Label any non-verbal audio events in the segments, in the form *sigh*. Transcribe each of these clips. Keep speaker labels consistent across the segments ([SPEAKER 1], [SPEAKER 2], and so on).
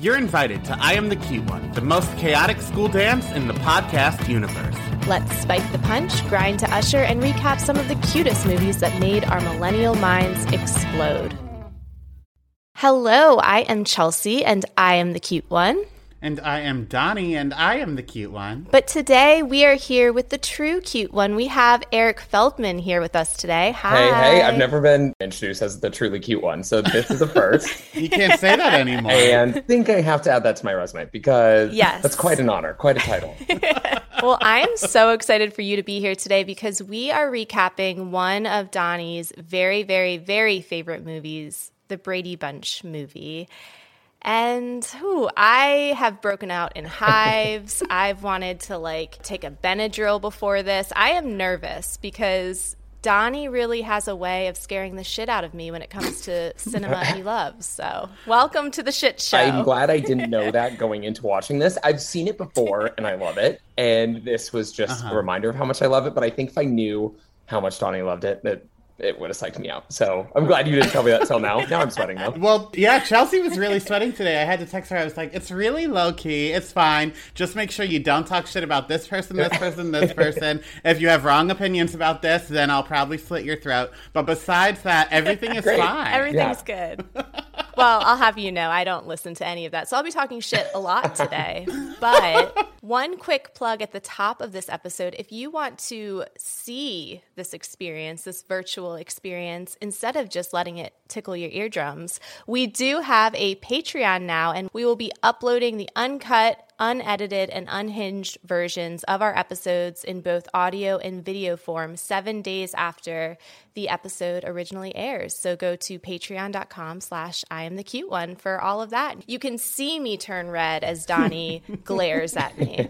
[SPEAKER 1] You're invited to I Am the Cute One, the most chaotic school dance in the podcast universe.
[SPEAKER 2] Let's spike the punch, grind to usher, and recap some of the cutest movies that made our millennial minds explode. Hello, I am Chelsea, and I am the cute one.
[SPEAKER 1] And I am Donnie, and I am the cute one.
[SPEAKER 2] But today we are here with the true cute one. We have Eric Feldman here with us today. Hi.
[SPEAKER 3] Hey, hey, I've never been introduced as the truly cute one, so this is the first. *laughs*
[SPEAKER 1] you can't say that anymore.
[SPEAKER 3] and I think I have to add that to my resume because
[SPEAKER 2] yes.
[SPEAKER 3] that's quite an honor, quite a title. *laughs*
[SPEAKER 2] well, I am so excited for you to be here today because we are recapping one of Donnie's very, very, very favorite movies, the Brady Bunch movie. And whew, I have broken out in hives. *laughs* I've wanted to like take a Benadryl before this. I am nervous because Donnie really has a way of scaring the shit out of me when it comes to cinema he *laughs* loves. So, welcome to the shit show.
[SPEAKER 3] I'm glad I didn't know that *laughs* going into watching this. I've seen it before and I love it. And this was just uh-huh. a reminder of how much I love it. But I think if I knew how much Donnie loved it, that it would have psyched me out. So I'm glad you didn't tell me that till now. Now I'm sweating though.
[SPEAKER 1] Well, yeah, Chelsea was really sweating today. I had to text her. I was like, it's really low key. It's fine. Just make sure you don't talk shit about this person, this person, this person. If you have wrong opinions about this, then I'll probably slit your throat. But besides that, everything is fine.
[SPEAKER 2] Everything's yeah. good. *laughs* well, I'll have you know, I don't listen to any of that. So I'll be talking shit a lot today. But one quick plug at the top of this episode if you want to see this experience, this virtual experience, instead of just letting it tickle your eardrums, we do have a Patreon now, and we will be uploading the uncut unedited and unhinged versions of our episodes in both audio and video form seven days after the episode originally airs. So go to patreon.com slash I am the cute one for all of that. You can see me turn red as Donnie *laughs* glares at me.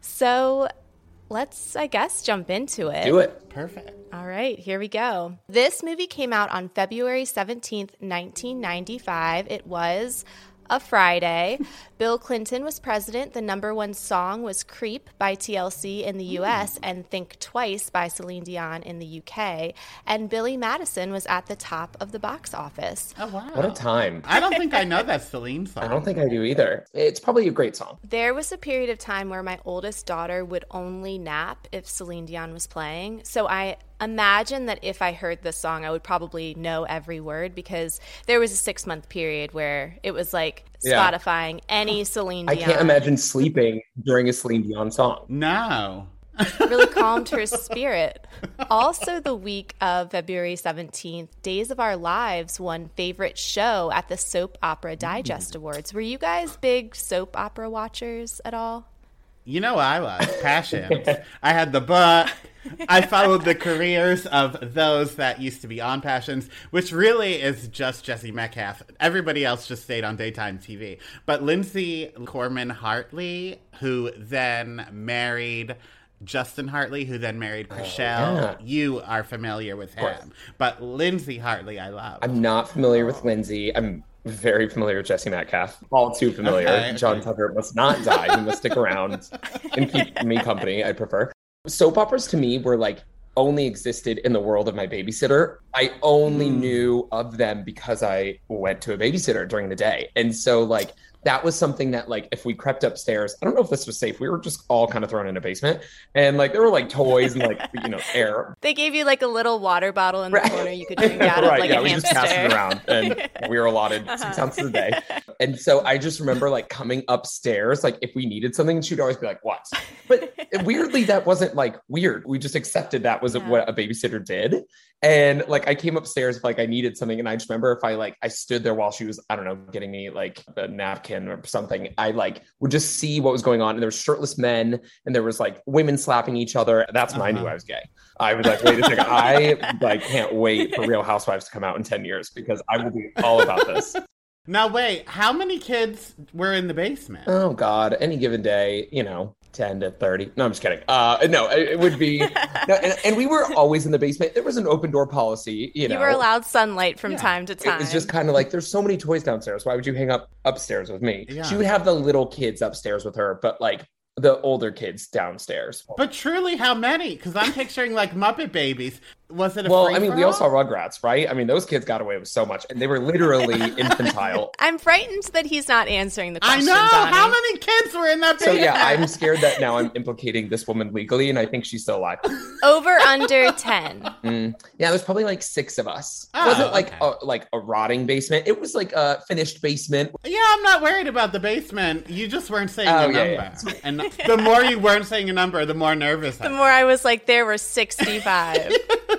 [SPEAKER 2] So let's, I guess, jump into it.
[SPEAKER 3] Do it.
[SPEAKER 1] Perfect.
[SPEAKER 2] All right, here we go. This movie came out on February 17th, 1995. It was a Friday. *laughs* Bill Clinton was president. The number one song was Creep by TLC in the hmm. US and Think Twice by Celine Dion in the UK. And Billy Madison was at the top of the box office.
[SPEAKER 1] Oh, wow.
[SPEAKER 3] What a time.
[SPEAKER 1] I don't think I know that Celine song.
[SPEAKER 3] I don't think I do either. It's probably a great song.
[SPEAKER 2] There was a period of time where my oldest daughter would only nap if Celine Dion was playing. So I imagine that if I heard this song, I would probably know every word because there was a six month period where it was like yeah. Spotifying any Celine Dion.
[SPEAKER 3] I can't imagine sleeping during a Celine Dion song.
[SPEAKER 1] No.
[SPEAKER 2] really calmed her spirit. Also, the week of February 17th, Days of Our Lives won favorite show at the Soap Opera Digest mm. Awards. Were you guys big soap opera watchers at all?
[SPEAKER 1] You know, I was *laughs* passion. I had the book. I followed the careers of those that used to be on Passions, which really is just Jesse Metcalfe. Everybody else just stayed on daytime TV. But Lindsay Korman Hartley, who then married Justin Hartley, who then married oh, Chrishell. yeah. You are familiar with him. But Lindsay Hartley, I love.
[SPEAKER 3] I'm not familiar with Lindsay. I'm very familiar with Jesse Metcalfe. All too familiar. Okay, John okay. Tucker must not die. He must stick around and keep *laughs* me company. I prefer. Soap operas to me were like only existed in the world of my babysitter. I only mm. knew of them because I went to a babysitter during the day. And so like that was something that like if we crept upstairs, I don't know if this was safe. We were just all kind of thrown in a basement, and like there were like toys and like *laughs* you know air.
[SPEAKER 2] They gave you like a little water bottle in the right. corner you could drink out right, of, like
[SPEAKER 3] yeah,
[SPEAKER 2] a
[SPEAKER 3] we
[SPEAKER 2] hamster.
[SPEAKER 3] just passed it around, and *laughs* we were allotted uh-huh. six ounces a day. *laughs* And so I just remember like coming upstairs, like if we needed something, she'd always be like, "What?" But weirdly, that wasn't like weird. We just accepted that was yeah. what a babysitter did, and like I came upstairs if like I needed something, and I just remember if I like I stood there while she was I don't know getting me like a napkin or something, I like would just see what was going on, and there was shirtless men, and there was like women slapping each other. That's when uh-huh. I knew. I was gay. I was like, wait a second, *laughs* I like can't wait for Real Housewives to come out in ten years because I will be all about this.
[SPEAKER 1] Now wait, how many kids were in the basement?
[SPEAKER 3] Oh God, any given day, you know, 10 to 30. No, I'm just kidding. Uh, no, it, it would be, *laughs* no, and, and, we were always in the basement. There was an open door policy, you know.
[SPEAKER 2] You were allowed sunlight from yeah. time to time.
[SPEAKER 3] It was just kind of like, there's so many toys downstairs. Why would you hang up upstairs with me? Yeah. She would have the little kids upstairs with her, but like the older kids downstairs.
[SPEAKER 1] But truly, how many? Because I'm picturing like Muppet Babies. Was it
[SPEAKER 3] well? I mean, we all saw Rugrats, right? I mean, those kids got away with so much, and they were literally *laughs* infantile.
[SPEAKER 2] I'm frightened that he's not answering the question.
[SPEAKER 1] I know.
[SPEAKER 2] Donnie.
[SPEAKER 1] How many kids were in that?
[SPEAKER 3] So yeah, I'm scared that now I'm *laughs* implicating this woman legally, and I think she's still alive.
[SPEAKER 2] Over under ten. *laughs*
[SPEAKER 3] Mm, yeah, there's probably like six of us. Oh, it wasn't like okay. a, like a rotting basement. It was like a finished basement.
[SPEAKER 1] Yeah, I'm not worried about the basement. You just weren't saying oh, a yeah, number, yeah. and the more you weren't saying a number, the more nervous.
[SPEAKER 2] The more I was like, there were 65.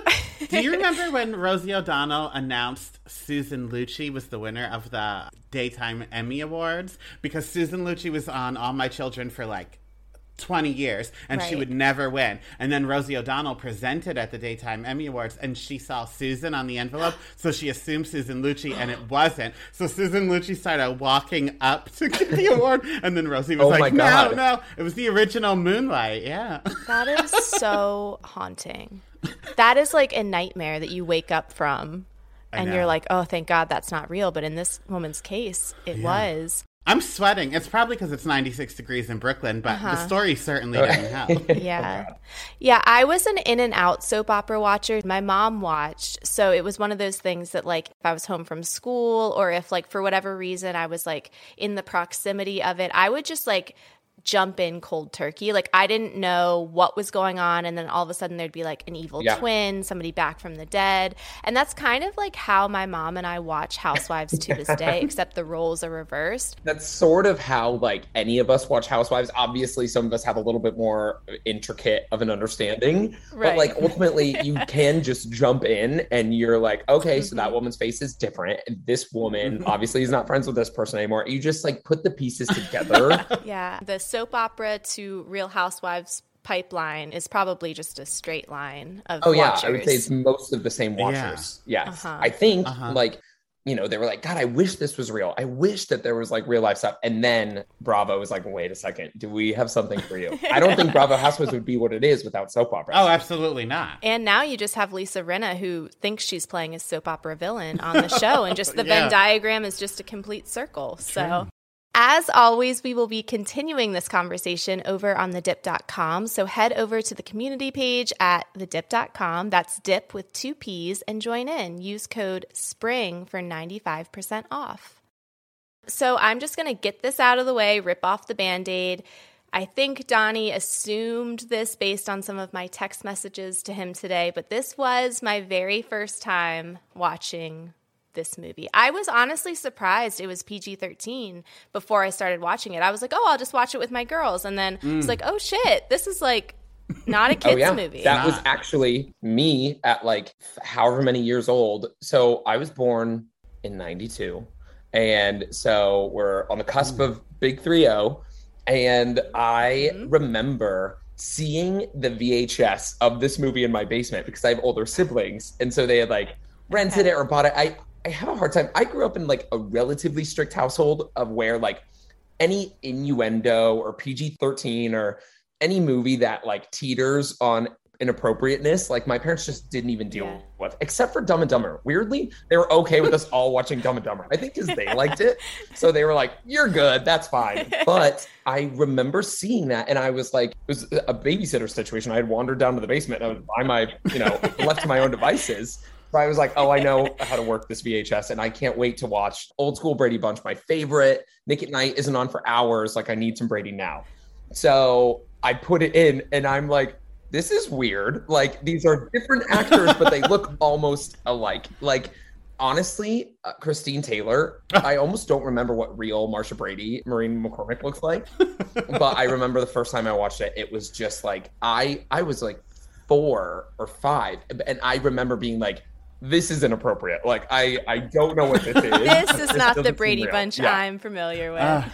[SPEAKER 2] *laughs*
[SPEAKER 1] Do you *laughs* remember when Rosie O'Donnell announced Susan Lucci was the winner of the Daytime Emmy Awards? Because Susan Lucci was on All My Children for like 20 years and right. she would never win. And then Rosie O'Donnell presented at the Daytime Emmy Awards and she saw Susan on the envelope. *gasps* so she assumed Susan Lucci and it wasn't. So Susan Lucci started walking up to get the award and then Rosie was oh like, no, no, it was the original Moonlight. Yeah.
[SPEAKER 2] That is *laughs* so haunting. That is like a nightmare that you wake up from and you're like, oh, thank God that's not real. But in this woman's case, it yeah. was.
[SPEAKER 1] I'm sweating. It's probably because it's 96 degrees in Brooklyn, but uh-huh. the story certainly doesn't help. *laughs*
[SPEAKER 2] yeah. Oh, yeah, I was an in and out soap opera watcher. My mom watched. So it was one of those things that, like, if I was home from school or if, like, for whatever reason I was, like, in the proximity of it, I would just, like, jump in cold turkey. Like I didn't know what was going on and then all of a sudden there'd be like an evil yeah. twin, somebody back from the dead. And that's kind of like how my mom and I watch Housewives to this day, *laughs* except the roles are reversed.
[SPEAKER 3] That's sort of how like any of us watch Housewives. Obviously some of us have a little bit more intricate of an understanding. Right. But like ultimately *laughs* you can just jump in and you're like, okay, mm-hmm. so that mm-hmm. woman's face is different. This woman *laughs* obviously is not friends with this person anymore. You just like put the pieces together.
[SPEAKER 2] yeah. The soap opera to Real Housewives pipeline is probably just a straight line of oh
[SPEAKER 3] watchers. yeah i would say it's most of the same watchers yeah. yes uh-huh. i think uh-huh. like you know they were like god i wish this was real i wish that there was like real life stuff and then bravo was like wait a second do we have something for you i don't think *laughs* bravo housewives would be what it is without soap opera
[SPEAKER 1] oh absolutely not
[SPEAKER 2] and now you just have lisa rinna who thinks she's playing a soap opera villain on the *laughs* show and just the yeah. venn diagram is just a complete circle True. so as always, we will be continuing this conversation over on thedipp.com. So head over to the community page at thedipp.com. That's dip with two P's and join in. Use code SPRING for 95% off. So I'm just going to get this out of the way, rip off the band aid. I think Donnie assumed this based on some of my text messages to him today, but this was my very first time watching this movie. I was honestly surprised it was PG 13 before I started watching it. I was like, oh, I'll just watch it with my girls. And then mm. it's like, oh shit, this is like not a *laughs* kids' oh, yeah. movie.
[SPEAKER 3] That was actually me at like however many years old. So I was born in 92. And so we're on the cusp mm. of Big 3 0. And I mm-hmm. remember seeing the VHS of this movie in my basement because I have older siblings. And so they had like rented it or bought it. I I have a hard time. I grew up in like a relatively strict household of where like any innuendo or PG 13 or any movie that like teeters on inappropriateness, like my parents just didn't even deal yeah. with, except for Dumb and Dumber. Weirdly, they were okay with us all watching Dumb and Dumber. I think because they liked it. So they were like, you're good, that's fine. But I remember seeing that and I was like, it was a babysitter situation. I had wandered down to the basement and I was by my, you know, left to my own devices. I was like, oh, I know *laughs* how to work this VHS, and I can't wait to watch Old School Brady Bunch, my favorite. Nick at Night isn't on for hours. Like, I need some Brady now. So I put it in, and I'm like, this is weird. Like, these are different actors, but they look *laughs* almost alike. Like, honestly, uh, Christine Taylor, I almost don't remember what real Marcia Brady, Maureen McCormick looks like. but I remember the first time I watched it, it was just like I I was like four or five, and I remember being like, this is inappropriate. Like I I don't know what this is. *laughs*
[SPEAKER 2] this is this not the Brady Bunch yeah. I'm familiar with. Uh,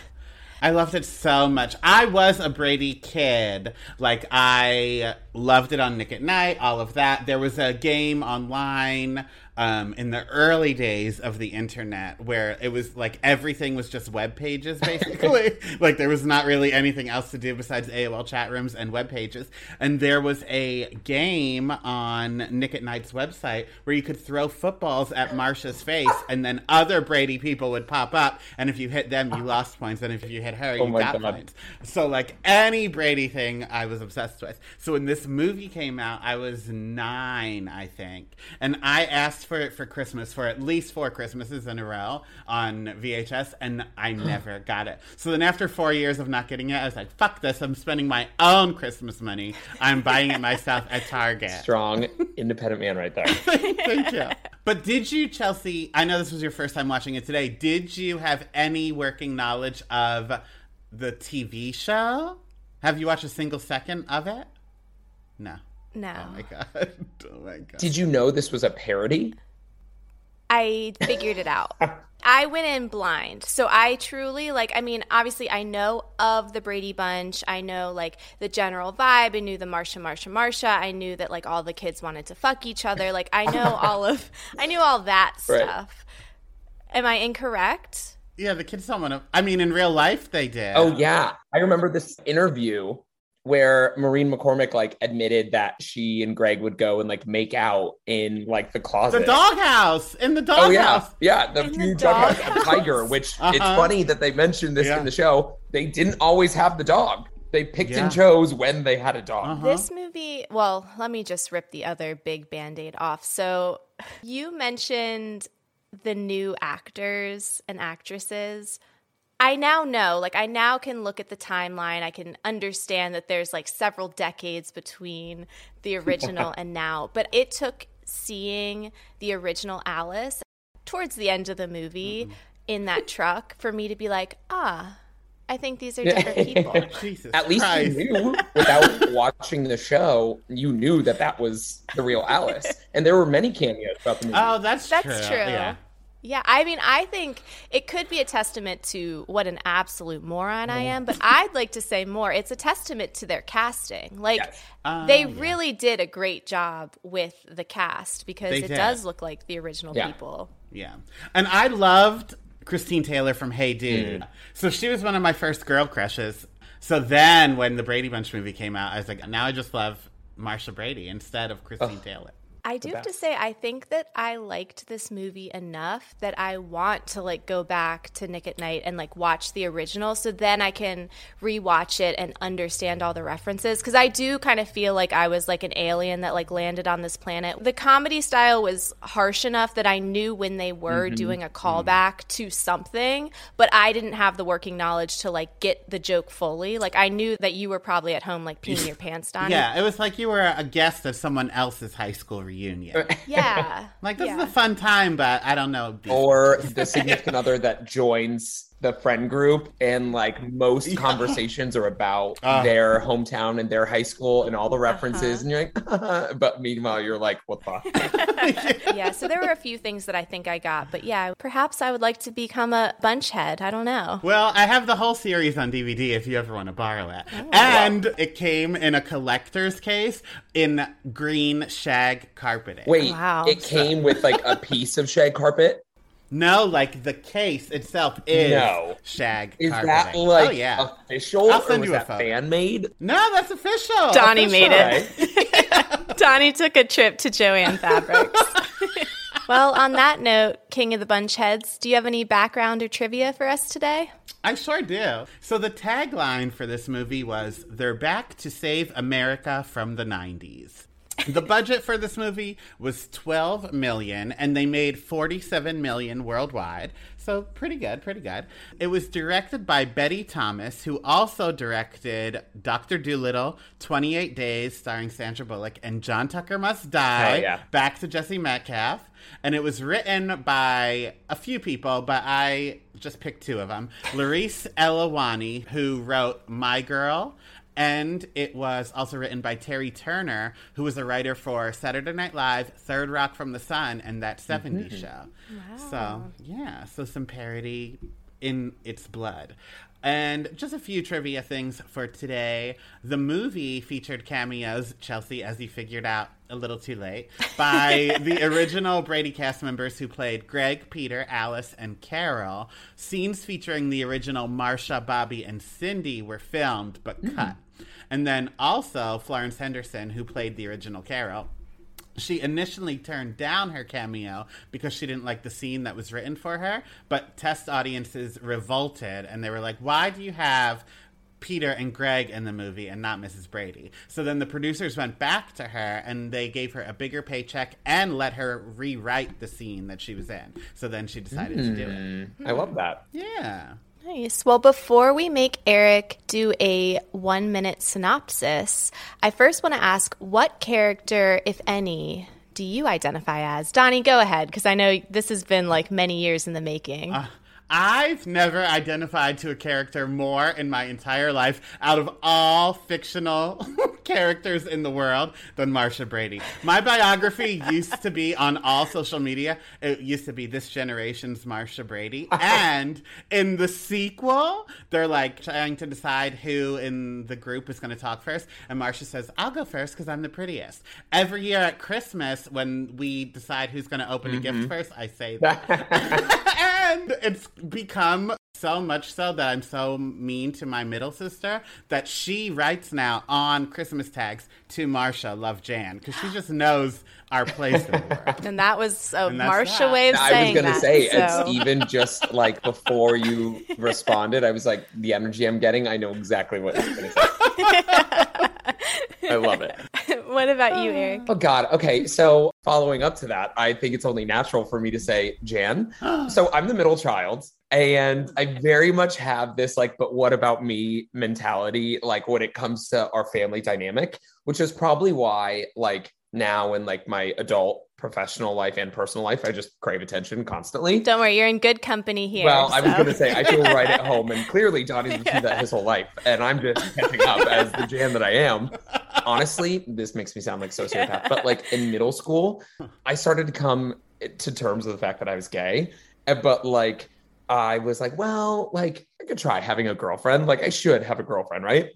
[SPEAKER 1] I loved it so much. I was a Brady kid. Like I loved it on Nick at Night, all of that. There was a game online um, in the early days of the internet, where it was like everything was just web pages, *laughs* basically. like there was not really anything else to do besides AOL chat rooms and web pages. And there was a game on Nick at Night's website where you could throw footballs at Marsha's face, and then other Brady people would pop up, and if you hit them, you lost points, and if you hit her, you
[SPEAKER 3] Oh my
[SPEAKER 1] got
[SPEAKER 3] God.
[SPEAKER 1] points. So like any Brady thing, I was obsessed with. So when this movie came out, I was nine, I think, and I asked for for Christmas for at least four Christmases in a row on VHS, and I hmm. never got it. So then after four years of not getting it, I was like, "Fuck this! I'm spending my own Christmas money. I'm buying it *laughs* myself at Target."
[SPEAKER 3] Strong, independent man right there. *laughs*
[SPEAKER 1] Thank you. But did you, Chelsea? I know this was your first time watching it today. Did you have any working knowledge of the TV show? Have you watched a single second of it? No.
[SPEAKER 2] No.
[SPEAKER 1] Oh my god. *laughs* Oh my god.
[SPEAKER 3] Did you know this was a parody?
[SPEAKER 2] I figured it out. *laughs* I went in blind. So I truly like I mean, obviously I know of the Brady Bunch. I know like the general vibe. I knew the Marsha Marsha Marsha. I knew that like all the kids wanted to fuck each other. Like I know *laughs* all of I knew all that
[SPEAKER 3] Right.
[SPEAKER 2] stuff. Am I incorrect?
[SPEAKER 1] Yeah, the kids don't want to. I mean, in real life, they did.
[SPEAKER 3] Oh yeah, I remember this interview where Maureen McCormick like admitted that she and Greg would go and like make out in like the closet.
[SPEAKER 1] The doghouse in the doghouse.
[SPEAKER 3] Oh yeah, yeah, the
[SPEAKER 2] In the
[SPEAKER 3] huge doghouse, a
[SPEAKER 2] doghouse.
[SPEAKER 3] tiger. Which it's
[SPEAKER 1] Uh-huh.
[SPEAKER 3] funny that they mentioned this
[SPEAKER 1] Yeah.
[SPEAKER 3] in the show. They didn't always have the dog. They picked
[SPEAKER 1] Yeah.
[SPEAKER 3] and chose when they had a dog.
[SPEAKER 1] Uh-huh.
[SPEAKER 2] This movie, well, let me just rip the other big band aid off. So, you mentioned the new actors and actresses. I now know, like, I now can look at the timeline. I can understand that there's like several decades between the original *laughs* and now. But it took seeing the original Alice towards the end of the movie in that truck for me to be like, ah, I think these are different *laughs* people.
[SPEAKER 1] Jesus
[SPEAKER 3] At least
[SPEAKER 1] Christ.
[SPEAKER 3] you knew without watching the show, you knew that that was the real Alice. And there were many cameos throughout the movie.
[SPEAKER 1] Oh, that's,
[SPEAKER 2] That's
[SPEAKER 1] true.
[SPEAKER 2] true.
[SPEAKER 1] Yeah.
[SPEAKER 2] Yeah, I mean, I think it could be a testament to what an absolute moron
[SPEAKER 1] Mm-hmm.
[SPEAKER 2] I am, but I'd like to say more. It's a testament to their casting. Like,
[SPEAKER 3] Yes.
[SPEAKER 1] Ah,
[SPEAKER 2] they
[SPEAKER 1] yeah.
[SPEAKER 2] really did a great job with the cast because
[SPEAKER 1] They
[SPEAKER 2] it
[SPEAKER 1] did.
[SPEAKER 2] does look like the original
[SPEAKER 3] Yeah.
[SPEAKER 2] people.
[SPEAKER 1] Yeah. And I loved Christine Taylor from Hey Dude. So she was one of my first girl crushes. So then when the Brady Bunch movie came out, I was like, now I just love Marsha Brady instead of Christine Taylor.
[SPEAKER 2] I do have to say, I think that I liked this movie enough that I want to like go back to Nick at Night and like watch the original, so then I can rewatch it and understand all the references. Because I do kind of feel like I was like an alien that like landed on this planet. The comedy style was harsh enough that I knew when they were
[SPEAKER 1] Mm-hmm.
[SPEAKER 2] doing a callback to something, but I didn't have the working knowledge to like get the joke fully. Like I knew that you were probably at home like peeing *laughs* your pants, Donnie.
[SPEAKER 1] Yeah, it was like you were a guest of someone else's high school reunion. *laughs*
[SPEAKER 2] yeah.
[SPEAKER 1] Like, this
[SPEAKER 2] yeah.
[SPEAKER 1] is a fun time, but I don't know.
[SPEAKER 3] or the significant other that joins the friend group and like *laughs* most conversations are about
[SPEAKER 1] Ah.
[SPEAKER 3] their hometown and their high school and all the
[SPEAKER 2] Uh-huh.
[SPEAKER 3] references and you're like *laughs* but meanwhile you're like what the *laughs*
[SPEAKER 2] yeah, so there were a few things that I think I got, but yeah, perhaps I would like to become a bunch head. I don't know.
[SPEAKER 1] Well, I have the whole series on DVD if you ever want to borrow it.
[SPEAKER 2] Oh.
[SPEAKER 1] And it came in a collector's case in green shag carpeting.
[SPEAKER 3] wait
[SPEAKER 2] Wow.
[SPEAKER 3] it came with like a piece of shag carpet
[SPEAKER 1] No, like the case itself is
[SPEAKER 3] No.
[SPEAKER 1] shag
[SPEAKER 3] is
[SPEAKER 1] carpeting.
[SPEAKER 3] that like
[SPEAKER 1] oh, yeah.
[SPEAKER 3] official
[SPEAKER 1] I'll send
[SPEAKER 3] or was
[SPEAKER 1] you a
[SPEAKER 3] that fan made
[SPEAKER 1] No, that's official.
[SPEAKER 2] Donnie
[SPEAKER 1] Official.
[SPEAKER 2] made it. *laughs* Donnie took a trip to Jo-Ann Fabrics. *laughs* well, on that note, King of the Bunch Heads, do you have any background or trivia for us today?
[SPEAKER 1] I sure do. So the tagline for this movie was "They're back to save America from the '90s." *laughs* The budget for this movie was 12 million and they made 47 million worldwide. So pretty good, pretty good. It was directed by Betty Thomas, who also directed Dr. Dolittle, 28 Days, starring Sandra Bullock, and John Tucker Must Die,
[SPEAKER 3] Oh, yeah.
[SPEAKER 1] Back to Jesse Metcalfe. And it was written by a few people, but I just picked two of them. Laurice Elehwany, who wrote My Girl, and it was also written by Terry Turner, who was a writer for Saturday Night Live, Third Rock from the Sun, and That 70s mm-hmm. Show. So, yeah, so some parody in its blood. And just a few trivia things for today. The movie featured cameos, Chelsea, as you figured out a little too late, by *laughs* the original Brady cast members who played Greg, Peter, Alice, and Carol. Scenes featuring the original Marsha, Bobby, and Cindy were filmed but mm. cut. And then also Florence Henderson, who played the original Carol, she initially turned down her cameo because she didn't like the scene that was written for her, but test audiences revolted and they were like, "Why do you have Peter and Greg in the movie and not Mrs. Brady?" So then the producers went back to her and they gave her a bigger paycheck and let her rewrite the scene that she was in. So then she decided to do it. Hmm.
[SPEAKER 3] I love that.
[SPEAKER 1] Yeah.
[SPEAKER 2] Nice. Well, before we make Eric do a one minute synopsis, I first want to ask what character, if any, do you identify as? Donnie, go ahead, because I know this has been like many years in the making.
[SPEAKER 1] Uh, I've never identified to a character more in my entire life out of all fictional characters in the world than Marsha Brady. My biography used to be on all social media. It used to be this generation's Marsha Brady. *laughs* And in the sequel, they're like trying to decide who in the group is going to talk first. And Marsha says, I'll go first because I'm the prettiest. Every year at Christmas, when we decide who's going to open a mm-hmm. gift first, I say *laughs* that *laughs* and it's become so much so that I'm so mean to my middle sister that she writes now on Christmas tags to Marsha, love Jan, because she just knows our place in the world. *laughs*
[SPEAKER 2] and that was a Marsha
[SPEAKER 1] that.
[SPEAKER 2] way of
[SPEAKER 3] I was gonna say
[SPEAKER 2] so-
[SPEAKER 3] it's even just like before you responded, I was like, the energy I'm getting, I know exactly what you're gonna say. *laughs* I love it.
[SPEAKER 2] What about you, Eric?
[SPEAKER 3] Oh God. Okay. So following up to that, I think it's only natural for me to say Jan. *gasps* so I'm the middle child. And I very much have this like, but what about me mentality, like when it comes to our family dynamic, which is probably why, like, now in like my adult professional life and personal life, I just crave attention constantly.
[SPEAKER 2] Don't worry, you're in good company here.
[SPEAKER 3] Well, I was going to say I feel right at home, and *laughs* clearly Donnie's been through that his whole life, and I'm just catching up as the Jan that I am. Honestly, this makes me sound like sociopath, but like in middle school, I started to come to terms with the fact that I was gay, but like I was like, well, like I could try having a girlfriend, like I should have a girlfriend, right?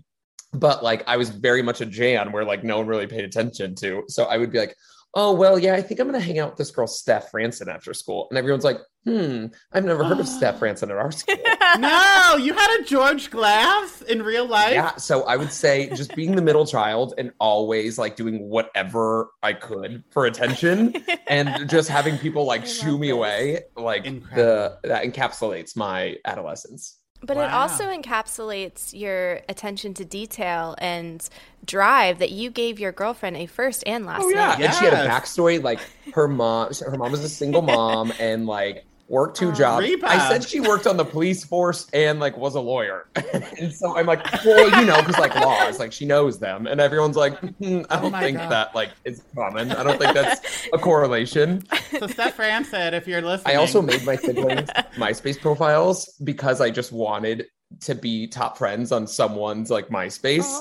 [SPEAKER 3] But like I was very much a Jan where like no one really paid attention to, so I would be like. Oh well, yeah. I think I'm gonna hang out with this girl Steph Ranson after school, and everyone's like, "Hmm, I've never heard of Steph *gasps* Ranson at our school." *laughs*
[SPEAKER 1] no, you had a George Glass in real life?
[SPEAKER 3] yeah so i would say just being the middle child and always like doing whatever i could for attention *laughs* and just having people like shoo me
[SPEAKER 2] this.
[SPEAKER 3] away like
[SPEAKER 1] Incredible.
[SPEAKER 3] the that encapsulates my adolescence
[SPEAKER 2] But it also encapsulates your attention to detail and drive that you gave your girlfriend a first and oh, last
[SPEAKER 3] oh yeah.
[SPEAKER 2] Name.
[SPEAKER 3] and she had a backstory like her mom her mom was a single *laughs* mom and like worked two jobs
[SPEAKER 1] Reba.
[SPEAKER 3] i said she worked on the police force and like was a lawyer *laughs* and so i'm like *laughs* well you know because like laws like she knows them and everyone's like "Hmm, i
[SPEAKER 1] Oh
[SPEAKER 3] don't
[SPEAKER 1] my
[SPEAKER 3] think
[SPEAKER 1] God.
[SPEAKER 3] that like is common i don't think that's a correlation *laughs*
[SPEAKER 1] So Steph said, if you're listening.
[SPEAKER 3] I also made my siblings MySpace profiles because I just wanted to be top friends on someone's like MySpace.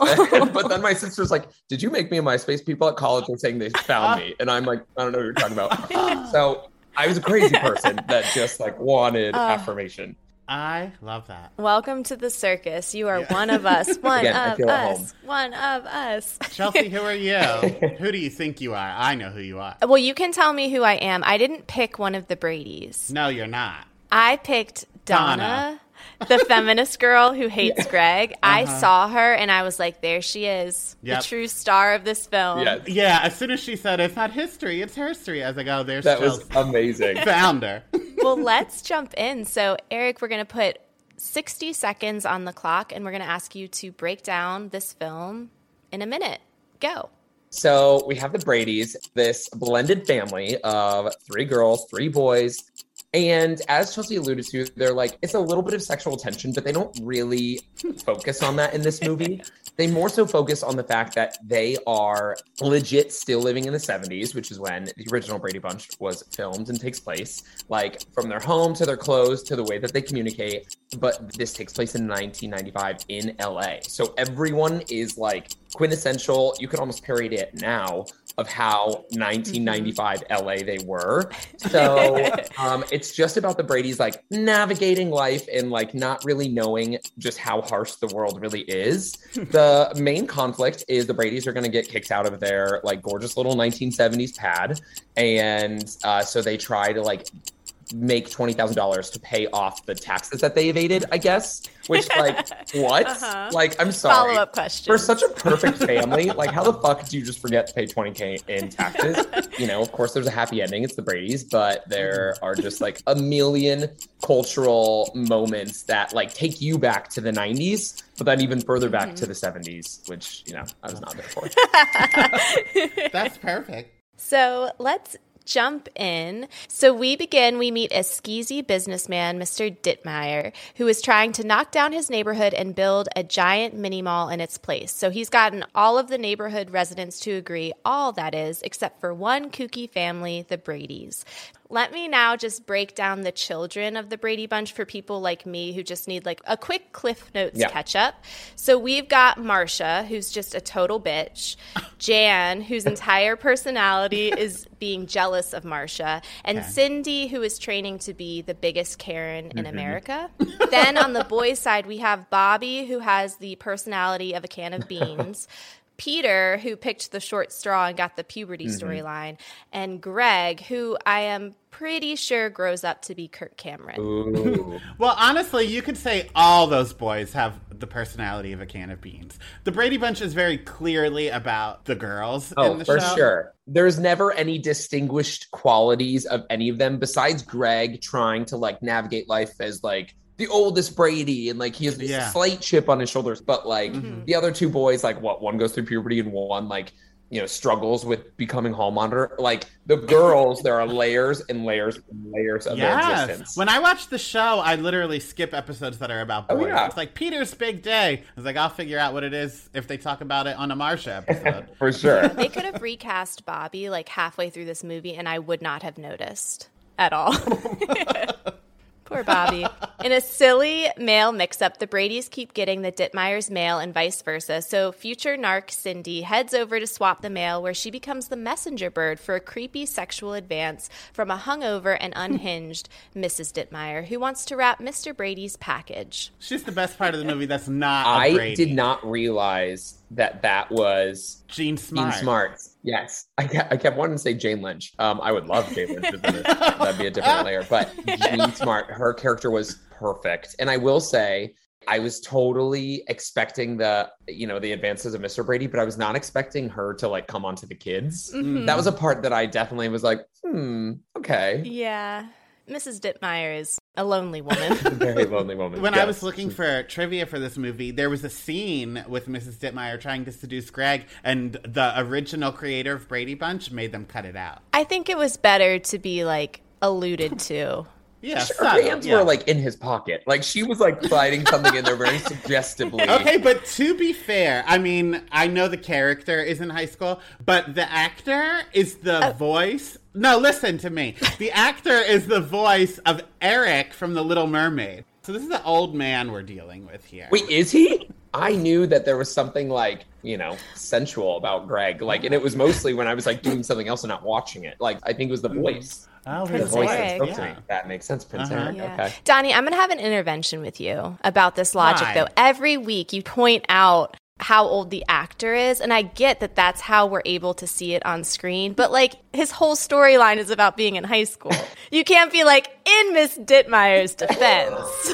[SPEAKER 3] but then my sister's like, "Did you make me a MySpace?" People at college were saying they found me, and I'm like, "I don't know what you're talking about." so I was a crazy person *laughs* that just like wanted uh, affirmation.
[SPEAKER 1] I love that.
[SPEAKER 2] Welcome to the circus. You are one of us. *laughs* One
[SPEAKER 3] Again,
[SPEAKER 2] of us. One of us.
[SPEAKER 1] Chelsea, who are you? *laughs* who do you think you are? I know who you are.
[SPEAKER 2] Well, you can tell me who I am. I didn't pick one of the Bradys.
[SPEAKER 1] No, you're not.
[SPEAKER 2] I picked Donna, the feminist girl who hates Greg. I
[SPEAKER 3] Uh-huh.
[SPEAKER 2] saw her and I was like, there she is,
[SPEAKER 1] Yep.
[SPEAKER 2] the true star of this film.
[SPEAKER 3] Yeah,
[SPEAKER 1] Yeah, as soon as she said it's not history, it's herstory. I was like, oh, there's
[SPEAKER 3] that was amazing. *laughs*
[SPEAKER 1] Found her.
[SPEAKER 2] well, let's jump in. So, Eric, we're going to put 60 seconds on the clock and we're going to ask you to break down this film in a minute. Go.
[SPEAKER 3] So we have the Brady's, this blended family of three girls, three boys. And as Chelsea alluded to, they're like, it's a little bit of sexual tension, but they don't really focus on that in this movie. *laughs* They more so focus on the fact that they are legit still living in the 70s, which is when the original Brady Bunch was filmed and takes place, like from their home to their clothes to the way that they communicate. But this takes place in 1995 in LA. So everyone is like quintessential. You could almost parody it now of how 1995 LA they were. *laughs* So um, it's just about the Brady's like navigating life and like not really knowing just how harsh the world really is. *laughs* The main conflict is the Brady's are going to get kicked out of their like gorgeous little 1970s pad, and uh, so they try to like make twenty thousand dollars to pay off the taxes that they evaded. I guess. Which like *laughs* what? Uh-huh. Like I'm sorry.
[SPEAKER 2] Follow up question.
[SPEAKER 3] For such a perfect *laughs* family, like how the fuck do you just forget to pay twenty k in taxes? you know, of course, there's a happy ending. It's the Brady's, but there are just like a million cultural moments that like take you back to the '90s, but then even further back mm-hmm. to the '70s, which you know I was not there for. *laughs*
[SPEAKER 1] That's perfect.
[SPEAKER 2] So let's jump in. So we begin, we meet a skeezy businessman, Mr. Dittmeyer, who is trying to knock down his neighborhood and build a giant mini mall in its place. So he's gotten all of the neighborhood residents to agree, all that is, except for one kooky family, the Brady's. Let me now just break down the children of the Brady Bunch for people like me who just need like a quick Cliff Notes yeah. catch up. So we've got Marcia, who's just a total bitch, *laughs* Jan, whose entire personality is being jealous of Marcia, and okay. Cindy, who is training to be the biggest Karen in mm-hmm. America. *laughs* then on the boys' side, we have Bobby, who has the personality of a can of beans. *laughs* Peter, who picked the short straw and got the puberty mm-hmm. storyline, and Greg, who I am pretty sure grows up to be Kirk Cameron. *laughs*
[SPEAKER 1] well, honestly, you could say all those boys have the personality of a can of beans. The Brady Bunch is very clearly about the girls.
[SPEAKER 3] Oh,
[SPEAKER 1] the
[SPEAKER 3] for
[SPEAKER 1] show.
[SPEAKER 3] sure. There's never any distinguished qualities of any of them besides Greg trying to like navigate life as like the oldest Brady and like he has this yeah. slight chip on his shoulders. But like mm-hmm. the other two boys, like what one goes through puberty and one like you know struggles with becoming hall monitor. Like the girls, there are layers and layers and layers of yes. their existence.
[SPEAKER 1] When I watch the show, I literally skip episodes that are about boys. Oh, yeah. It's like Peter's big day. I was like, I'll figure out what it is if they talk about it on a Marsha *laughs* episode.
[SPEAKER 3] For sure. *laughs*
[SPEAKER 2] they could have recast Bobby like halfway through this movie, and I would not have noticed at all. *laughs* Poor Bobby. In a silly mail mix up, the Bradys keep getting the Dittmeyers mail and vice versa. So future narc Cindy heads over to swap the mail, where she becomes the messenger bird for a creepy sexual advance from a hungover and unhinged Mrs. Dittmeyer, who wants to wrap Mr. Brady's package.
[SPEAKER 1] She's the best part of the movie that's not.
[SPEAKER 3] I did not realize that that was
[SPEAKER 1] Jean Smart.
[SPEAKER 3] Jean Smart. Yes, I kept, I kept wanting to say Jane Lynch. Um, I would love Jane Lynch. That'd be a different *laughs* layer. But Jean Smart, her character was perfect, and I will say. I was totally expecting the, you know, the advances of Mr. Brady, but I was not expecting her to like come onto the kids. Mm-hmm. That was a part that I definitely was like, hmm, okay.
[SPEAKER 2] Yeah. Mrs. Dittmeyer is a lonely woman. *laughs*
[SPEAKER 3] Very lonely woman.
[SPEAKER 1] When yes. I was looking for trivia for this movie, there was a scene with Mrs. Dittmeyer trying to seduce Greg, and the original creator of Brady Bunch made them cut it out.
[SPEAKER 2] I think it was better to be like alluded to.
[SPEAKER 1] Yeah,
[SPEAKER 3] her hands yeah. were like in his pocket. Like she was like sliding something in there very *laughs* suggestively.
[SPEAKER 1] Okay, but to be fair, I mean, I know the character is in high school, but the actor is the uh, voice. No, listen to me. The actor is the voice of Eric from The Little Mermaid. So this is the old man we're dealing with here.
[SPEAKER 3] Wait, is he? I knew that there was something like, you know, sensual about Greg. Like, and it was mostly when I was like doing something else and not watching it. Like, I think it was the mm. voice.
[SPEAKER 2] Oh, Prince the voice
[SPEAKER 3] Eric. that spoke yeah. That makes sense, Prince uh-huh. Eric. Yeah. Okay.
[SPEAKER 2] Donnie, I'm going to have an intervention with you about this logic, Why? though. Every week you point out how old the actor is. And I get that that's how we're able to see it on screen. But like his whole storyline is about being in high school. *laughs* You can't be like, in Miss Dittmeyer's defense.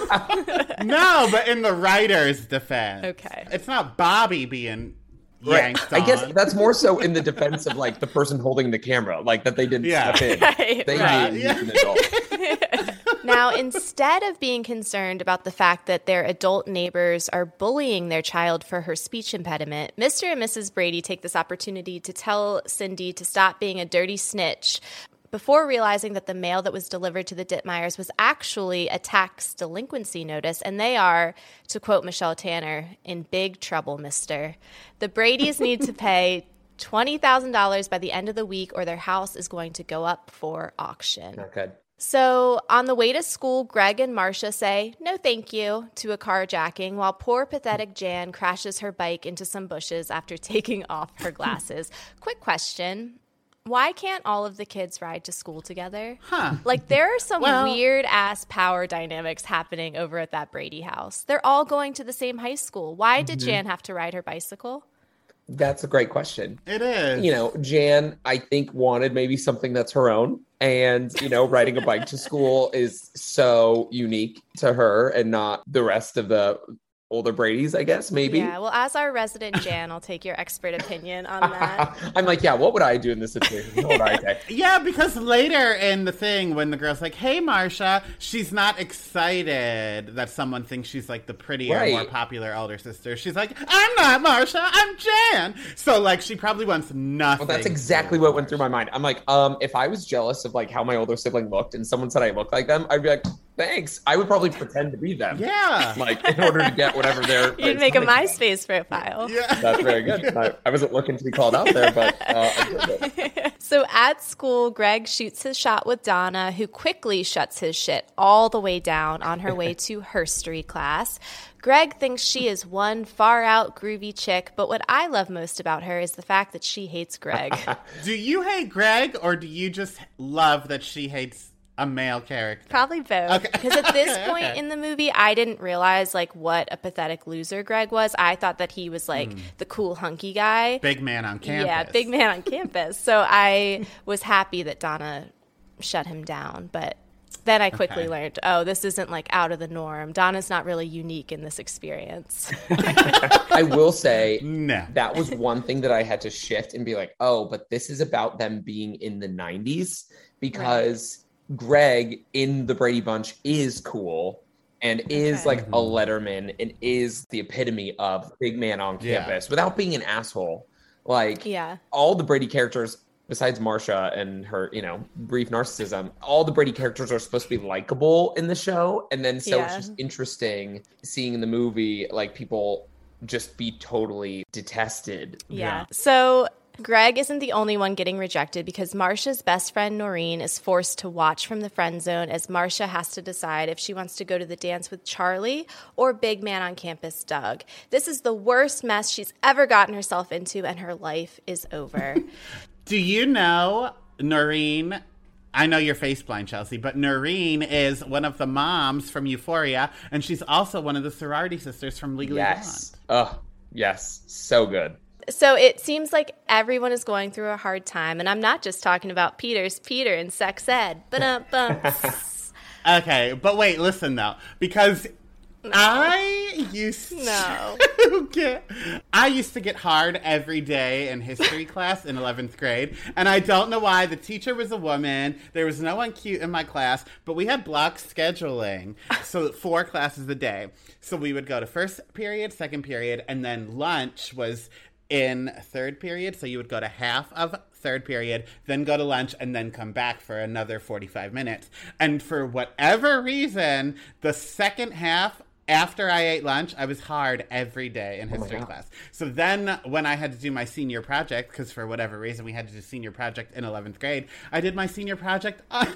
[SPEAKER 2] *laughs*
[SPEAKER 1] no, but in the writer's defense.
[SPEAKER 2] Okay.
[SPEAKER 1] It's not Bobby being Right.
[SPEAKER 3] I guess that's more so in the *laughs* defense of like the person holding the camera, like that they didn't yeah. step in. *laughs* Right, they right. knew yeah. an adult. *laughs*
[SPEAKER 2] now, instead of being concerned about the fact that their adult neighbors are bullying their child for her speech impediment, Mr. and Mrs. Brady take this opportunity to tell Cindy to stop being a dirty snitch before realizing that the mail that was delivered to the Dittmeyers was actually a tax delinquency notice, and they are, to quote Michelle Tanner, in big trouble, mister. The Bradys *laughs* need to pay $20,000 by the end of the week, or their house is going to go up for auction.
[SPEAKER 3] Not good.
[SPEAKER 2] So, on the way to school, Greg and Marcia say no thank you to a carjacking while poor pathetic Jan crashes her bike into some bushes after *laughs* taking off her glasses. Quick question why can't all of the kids ride to school together?
[SPEAKER 1] Huh.
[SPEAKER 2] Like there are some
[SPEAKER 1] Well-
[SPEAKER 2] weird ass power dynamics happening over at that Brady house. They're all going to the same high school. Why did mm-hmm. Jan have to ride her bicycle?
[SPEAKER 3] That's a great question.
[SPEAKER 1] It is.
[SPEAKER 3] You know, Jan, I think, wanted maybe something that's her own. And, you know, riding a bike to school is so unique to her and not the rest of the older Brady's, I guess, maybe.
[SPEAKER 2] Yeah, well, as our resident Jan, I'll take your expert opinion on that. *laughs*
[SPEAKER 3] I'm like, yeah, what would I do in this situation? What would I *laughs* say?
[SPEAKER 1] Yeah, because later in the thing, when the girl's like, "Hey, Marsha," she's not excited that someone thinks she's like the prettier,
[SPEAKER 3] Right.
[SPEAKER 1] more popular elder sister. She's like, "I'm not Marsha, I'm Jan." So like, she probably wants nothing.
[SPEAKER 3] Well, that's exactly
[SPEAKER 1] to
[SPEAKER 3] what went through my mind. I'm like, um, if I was jealous of like how my older sibling looked and someone said I looked like them, I'd be like, thanks. I would probably pretend to be them.
[SPEAKER 1] Yeah.
[SPEAKER 3] Like in order to get whatever they're. *laughs*
[SPEAKER 2] You'd make a MySpace profile.
[SPEAKER 1] yeah.
[SPEAKER 3] That's very good. I, I wasn't looking to be called out there, but uh, I did it. *laughs*
[SPEAKER 2] So at school, Greg shoots his shot with Donna, who quickly shuts his shit all the way down on her way to herstory class. Greg thinks she is one far out groovy chick, but what I love most about her is the fact that she hates Greg. *laughs*
[SPEAKER 1] Do you hate Greg, or do you just love that she hates a male character?
[SPEAKER 2] Probably both.
[SPEAKER 1] Okay.
[SPEAKER 2] Because at this
[SPEAKER 1] Okay, *laughs*
[SPEAKER 2] point
[SPEAKER 1] okay.
[SPEAKER 2] in the movie, I didn't realize like what a pathetic loser Greg was. I thought that he was like hmm. the cool hunky guy.
[SPEAKER 1] Big man on campus.
[SPEAKER 2] Yeah, big man on campus. So I was happy that Donna shut him down, but then I quickly
[SPEAKER 1] Okay.
[SPEAKER 2] learned, oh, this isn't like out of the norm. Donna's not really unique in this experience. *laughs*
[SPEAKER 3] I will say
[SPEAKER 1] No.
[SPEAKER 3] that was one thing that I had to shift and be like, oh, but this is about them being in the 90s because Greg in the Brady Bunch is cool and is
[SPEAKER 2] Okay.
[SPEAKER 3] like a Letterman and is the epitome of big man on
[SPEAKER 1] Yeah.
[SPEAKER 3] campus without being an asshole. Like
[SPEAKER 2] yeah.
[SPEAKER 3] all the Brady characters, besides Marsha and her, you know, brief narcissism, all the Brady characters are supposed to be likable in the show. And then so it's just interesting seeing in the movie like people just be totally detested.
[SPEAKER 2] Yeah.
[SPEAKER 1] Yeah.
[SPEAKER 2] So Greg isn't the only one getting rejected because Marsha's best friend Noreen is forced to watch from the friend zone as Marsha has to decide if she wants to go to the dance with Charlie or big man on campus Doug. This is the worst mess she's ever gotten herself into and her life is over. *laughs*
[SPEAKER 1] Do you know Noreen? I know you're face blind, Chelsea, but Noreen is one of the moms from Euphoria, and she's also one of the sorority sisters from Legally
[SPEAKER 3] Yes. Oh, yes. So good.
[SPEAKER 2] So it seems like everyone is going through a hard time and I'm not just talking about Peter's Peter and sex ed. But *laughs*
[SPEAKER 1] Okay, but wait, listen though, because I used *laughs*
[SPEAKER 2] No.
[SPEAKER 1] to get I used to get hard every day in history *laughs* class in 11th grade, and I don't know why. The teacher was a woman. There was no one cute in my class, but we had block scheduling, so four classes a day. So we would go to first period, second period, and then lunch was in third period. So you would go to half of third period, then go to lunch, and then come back for another 45 minutes. And for whatever reason, the second half, after I ate lunch, I was hard every day in history
[SPEAKER 3] God.
[SPEAKER 1] class. So then when I had to do my senior project, because for whatever reason we had to do senior project in 11th grade, I did my senior project *laughs* on,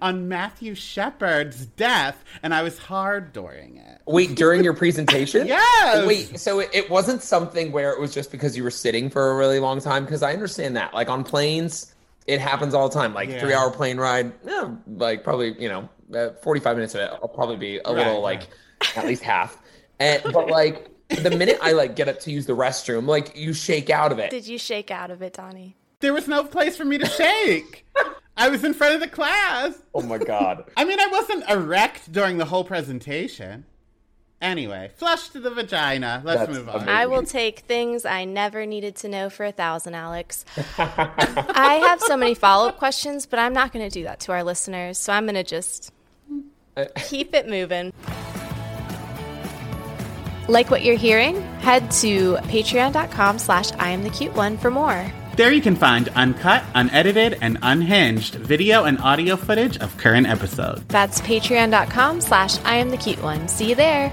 [SPEAKER 1] on Matthew Shepard's death, and I was hard during it.
[SPEAKER 3] Wait, during your *laughs* presentation?
[SPEAKER 1] Yes!
[SPEAKER 3] Wait, so it, it wasn't something where it was just because you were sitting for a really long time? Because I understand that. Like on planes, it happens all the time. Like
[SPEAKER 1] Yeah.
[SPEAKER 3] three hour plane ride, yeah, like probably, you know, uh, 45 minutes of it, I'll probably be a little
[SPEAKER 1] Right,
[SPEAKER 3] like at least half. And, but like the minute I like get up to use the restroom, like you shake out of it.
[SPEAKER 2] Did you shake out of it, Donnie?
[SPEAKER 1] There was no place for me to shake. I was in front of the class.
[SPEAKER 3] Oh my God.
[SPEAKER 1] I mean, I wasn't erect during the whole presentation. Anyway, flush to the vagina. Let's
[SPEAKER 3] That's
[SPEAKER 1] move on.
[SPEAKER 3] amazing.
[SPEAKER 2] I will take things I never needed to know for a thousand, Alex. *laughs* I have so many follow up questions, but I'm not going to do that to our listeners. So I'm going to just uh, keep it moving. Like what you're hearing? Head to patreon.com slash I am the cute one for more.
[SPEAKER 1] There you can find uncut, unedited, and unhinged video and audio footage of current episodes.
[SPEAKER 2] That's patreon.com slash I am the cute one. See you there.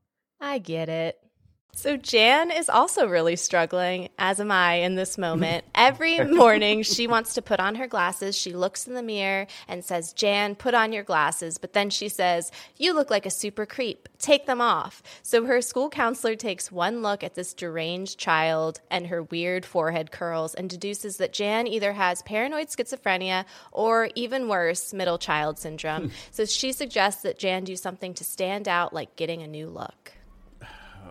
[SPEAKER 2] I get it. So Jan is also really struggling, as am I in this moment. *laughs* Every morning she wants to put on her glasses. She looks in the mirror and says, Jan, put on your glasses. But then she says, You look like a super creep. Take them off. So her school counselor takes one look at this deranged child and her weird forehead curls and deduces that Jan either has paranoid schizophrenia or even worse, middle child syndrome. *laughs* so she suggests that Jan do something to stand out, like getting a new look.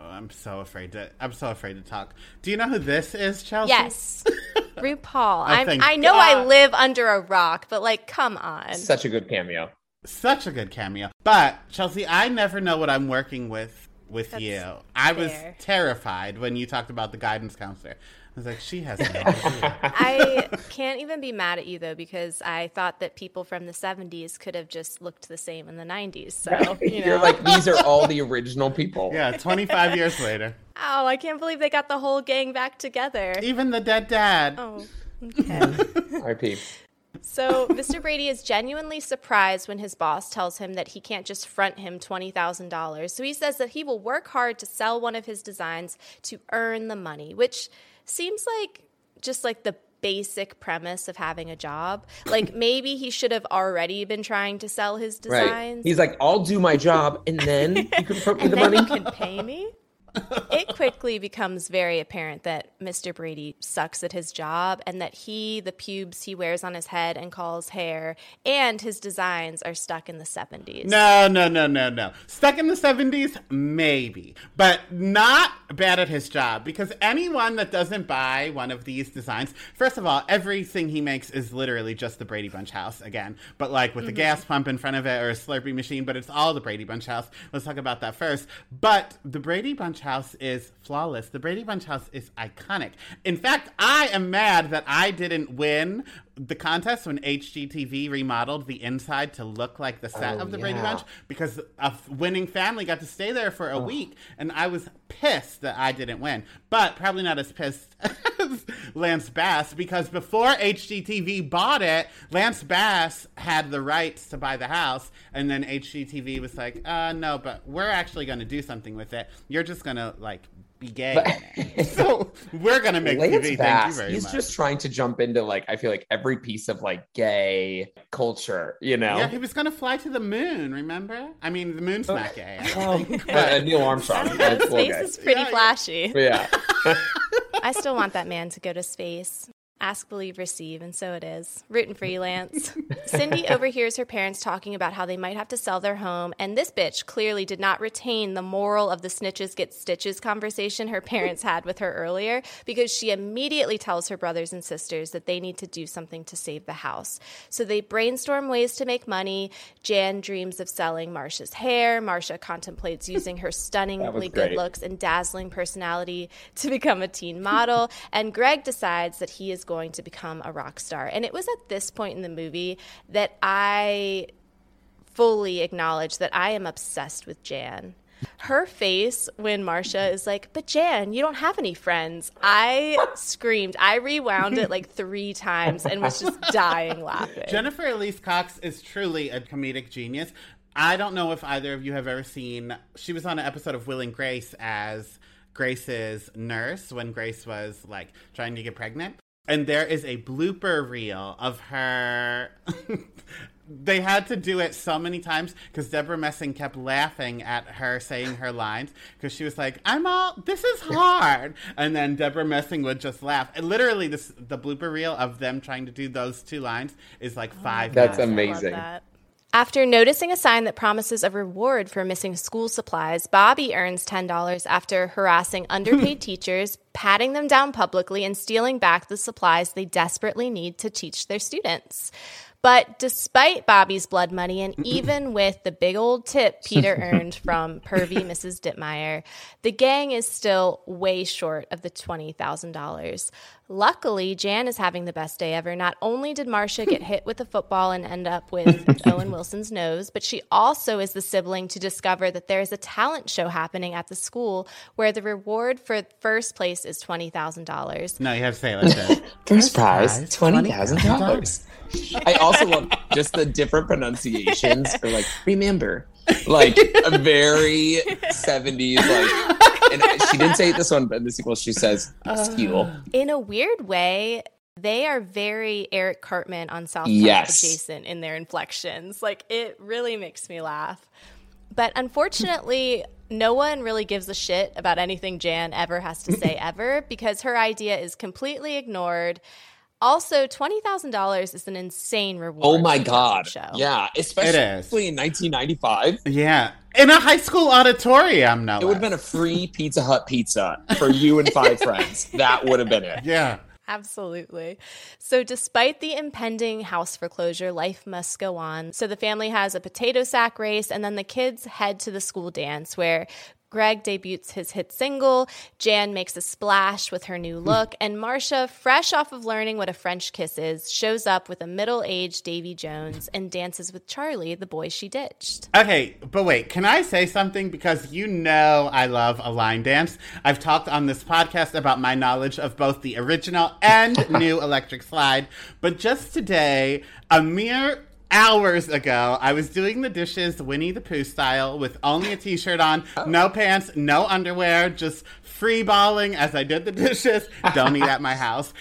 [SPEAKER 1] Oh, I'm so afraid to. I'm so afraid to talk. Do you know who this is, Chelsea?
[SPEAKER 2] Yes, *laughs* RuPaul.
[SPEAKER 1] Oh,
[SPEAKER 2] I'm,
[SPEAKER 1] thank
[SPEAKER 2] I know I live under a rock, but like, come on.
[SPEAKER 3] Such a good cameo.
[SPEAKER 1] Such a good cameo. But Chelsea, I never know what I'm working with with
[SPEAKER 2] That's
[SPEAKER 1] you. I was terrified when you talked about the guidance counselor. I was like, she has no *laughs* idea.
[SPEAKER 2] I can't even be mad at you though because I thought that people from the 70s could have just looked the same in the 90s. So, you
[SPEAKER 3] You're like, these are all the *laughs* original people.
[SPEAKER 1] yeah, 25 years later.
[SPEAKER 2] oh, I can't believe they got the whole gang back together.
[SPEAKER 1] Even the dead dad.
[SPEAKER 2] Oh, *laughs* okay.
[SPEAKER 3] RP.
[SPEAKER 2] So, Mr. Brady is genuinely surprised when his boss tells him that he can't just front him $20,000. So, he says that he will work hard to sell one of his designs to earn the money, which seems like just like the basic premise of having a job. Like, *laughs* maybe he should have already been trying to sell his
[SPEAKER 3] Right.
[SPEAKER 2] designs.
[SPEAKER 3] He's like, I'll do my job and then you can put me
[SPEAKER 2] and
[SPEAKER 3] the
[SPEAKER 2] then
[SPEAKER 3] money.
[SPEAKER 2] you can pay me. It quickly becomes very apparent that Mr. Brady sucks at his job and that he, the pubes he wears on his head and calls hair, and his designs are stuck in the 70s.
[SPEAKER 1] No, no, no, no, no. Stuck in the 70s? Maybe. But not bad at his job because anyone that doesn't buy one of these designs, first of all, everything he makes is literally just the Brady Bunch house again, but like with the mm-hmm. gas pump in front of it or a Slurpee machine, but it's all the Brady Bunch house. Let's talk about that first. But the Brady Bunch house is flawless. The Brady Bunch house is iconic. In fact, I am mad that I didn't win the contest when HGTV remodeled the inside to look like the set
[SPEAKER 3] Oh,
[SPEAKER 1] of the Brady. Bunch because a winning family got to stay there for a week, and I was pissed that I didn't win. But probably not as pissed *laughs* as Lance Bass because before HGTV bought it, Lance Bass had the rights to buy the house, and then HGTV was like, "Uh, no, but we're actually going to do something with it. You're just going to like." Be gay. *laughs* so we're gonna make
[SPEAKER 3] Lance
[SPEAKER 1] TV. Thank you very
[SPEAKER 3] he's
[SPEAKER 1] much.
[SPEAKER 3] just trying to jump into like I feel like every piece of like gay culture, you know.
[SPEAKER 1] Yeah, he was gonna fly to the moon. Remember? I mean, the moon's not gay. I
[SPEAKER 3] Oh, uh, Neil Armstrong. That's cool *laughs*
[SPEAKER 2] space is pretty
[SPEAKER 1] Yeah, yeah.
[SPEAKER 2] flashy.
[SPEAKER 3] Yeah. *laughs*
[SPEAKER 2] I still want that man to go to space. Ask, believe, receive, and so it is. Rooting for you, Lance. *laughs* Cindy overhears her parents talking about how they might have to sell their home, and this bitch clearly did not retain the moral of the snitches get stitches conversation her parents had with her earlier because she immediately tells her brothers and sisters that they need to do something to save the house. So they brainstorm ways to make money. Jan dreams of selling Marcia's hair. Marcia contemplates *laughs* using her stunningly good looks and dazzling personality to become a teen model. and Greg decides that he is going to become a rock star. And it was at this point in the movie that I fully acknowledge that I am obsessed with Jan. Her face when Marcia is like, But Jan, you don't have any friends. I screamed. I rewound it like three times and was just *laughs* dying laughing.
[SPEAKER 1] Jennifer Elise Cox is truly a comedic genius. I don't know if either of you have ever seen. She was on an episode of Will and Grace as Grace's nurse when Grace was like trying to get pregnant. And there is a blooper reel of her. *laughs* they had to do it so many times because Debra Messing kept laughing at her saying her lines because she was like, "I'm all this is hard," and then Debra Messing would just laugh. And literally, this the blooper reel of them trying to do those two lines is like five.
[SPEAKER 3] That's
[SPEAKER 1] minutes.
[SPEAKER 2] I love
[SPEAKER 3] amazing.
[SPEAKER 2] that. After noticing a sign that promises a reward for missing school supplies, Bobby earns $10 after harassing underpaid *laughs* teachers, patting them down publicly, and stealing back the supplies they desperately need to teach their students. But despite Bobby's blood money, and *clears throat* even with the big old tip Peter *laughs* earned from pervy Mrs. Dittmeyer, the gang is still way short of the $20,000. Luckily, Jan is having the best day ever. Not only did Marcia get hit with a football and end up with *laughs* Owen Wilson's nose, but she also is the sibling to discover that there is a talent show happening at the school where the reward for first place is $20,000.
[SPEAKER 1] No, you have to say it like this. *laughs*
[SPEAKER 3] First prize,
[SPEAKER 1] prize,
[SPEAKER 3] twenty thousand dollars. I also love just the different pronunciations for like remember, like a very seventies like. And she didn't say this one, but in the sequel she says skill.
[SPEAKER 2] Uh, in a weird way, they are very Eric Cartman on South Park
[SPEAKER 3] Yes.
[SPEAKER 2] adjacent in their inflections. Like it really makes me laugh. But unfortunately, no one really gives a shit about anything Jan ever has to say *laughs* ever because her idea is completely ignored. Also, twenty thousand dollars is an insane reward.
[SPEAKER 3] Oh my
[SPEAKER 2] for
[SPEAKER 3] god!
[SPEAKER 2] show.
[SPEAKER 3] Yeah, especially in 1995.
[SPEAKER 1] Yeah, in a high school auditorium. No,
[SPEAKER 3] It would have been a free Pizza Hut pizza for you and five *laughs* friends. That would have been it.
[SPEAKER 1] yeah.
[SPEAKER 2] Absolutely. So, despite the impending house foreclosure, life must go on. So, the family has a potato sack race, and then the kids head to the school dance where Greg debuts his hit single, Jan makes a splash with her new look, and Marcia, fresh off of learning what a French kiss is, shows up with a middle aged Davy Jones and dances with Charlie, the boy she ditched.
[SPEAKER 1] Okay, but wait, can I say something? Because you know I love a line dance. I've talked on this podcast about my knowledge of both the original and *laughs* new Electric Slide, but just today, a mere hours ago, I was doing the dishes Winnie the Pooh style with only a t shirt on, *laughs* no pants, no underwear, just free balling as I did the dishes. Don't eat at my house.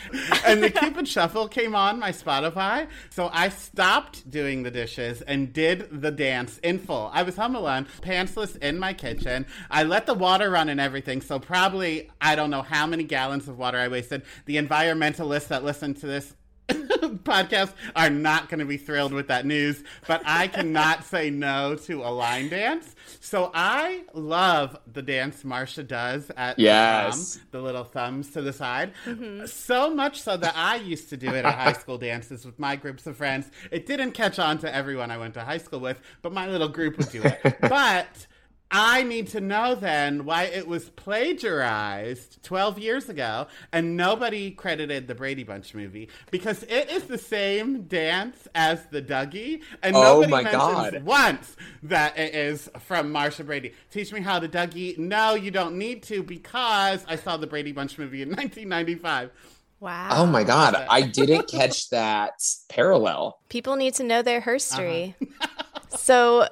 [SPEAKER 1] And the *laughs* Cupid Shuffle came on my Spotify. So I stopped doing the dishes and did the dance in full. I was home alone, pantsless in my kitchen. I let the water run and everything. So probably, I don't know how many gallons of water I wasted. The environmentalists that listen to this *laughs* podcast are not going to be thrilled with that news, but I cannot *laughs* say no to a line dance. So I love the dance Marcia does at the
[SPEAKER 3] Yes.
[SPEAKER 1] prom, the little thumbs to the side. Mm-hmm. So much so that I used to do it at high school dances with my groups of friends. It didn't catch on to everyone I went to high school with, but my little group would do it. *laughs* but I need to know then why it was plagiarized 12 years ago and nobody credited the Brady Bunch movie because it is the same dance as the Dougie and
[SPEAKER 3] Oh
[SPEAKER 1] nobody
[SPEAKER 3] my
[SPEAKER 1] mentions
[SPEAKER 3] God.
[SPEAKER 1] once that it is from Marcia Brady. Teach me how to Dougie. No, you don't need to because I saw the Brady Bunch movie in *laughs* 1995.
[SPEAKER 2] Wow.
[SPEAKER 3] Oh my god, I didn't *laughs* catch that parallel.
[SPEAKER 2] People need to know their history. Uh-huh. *laughs* so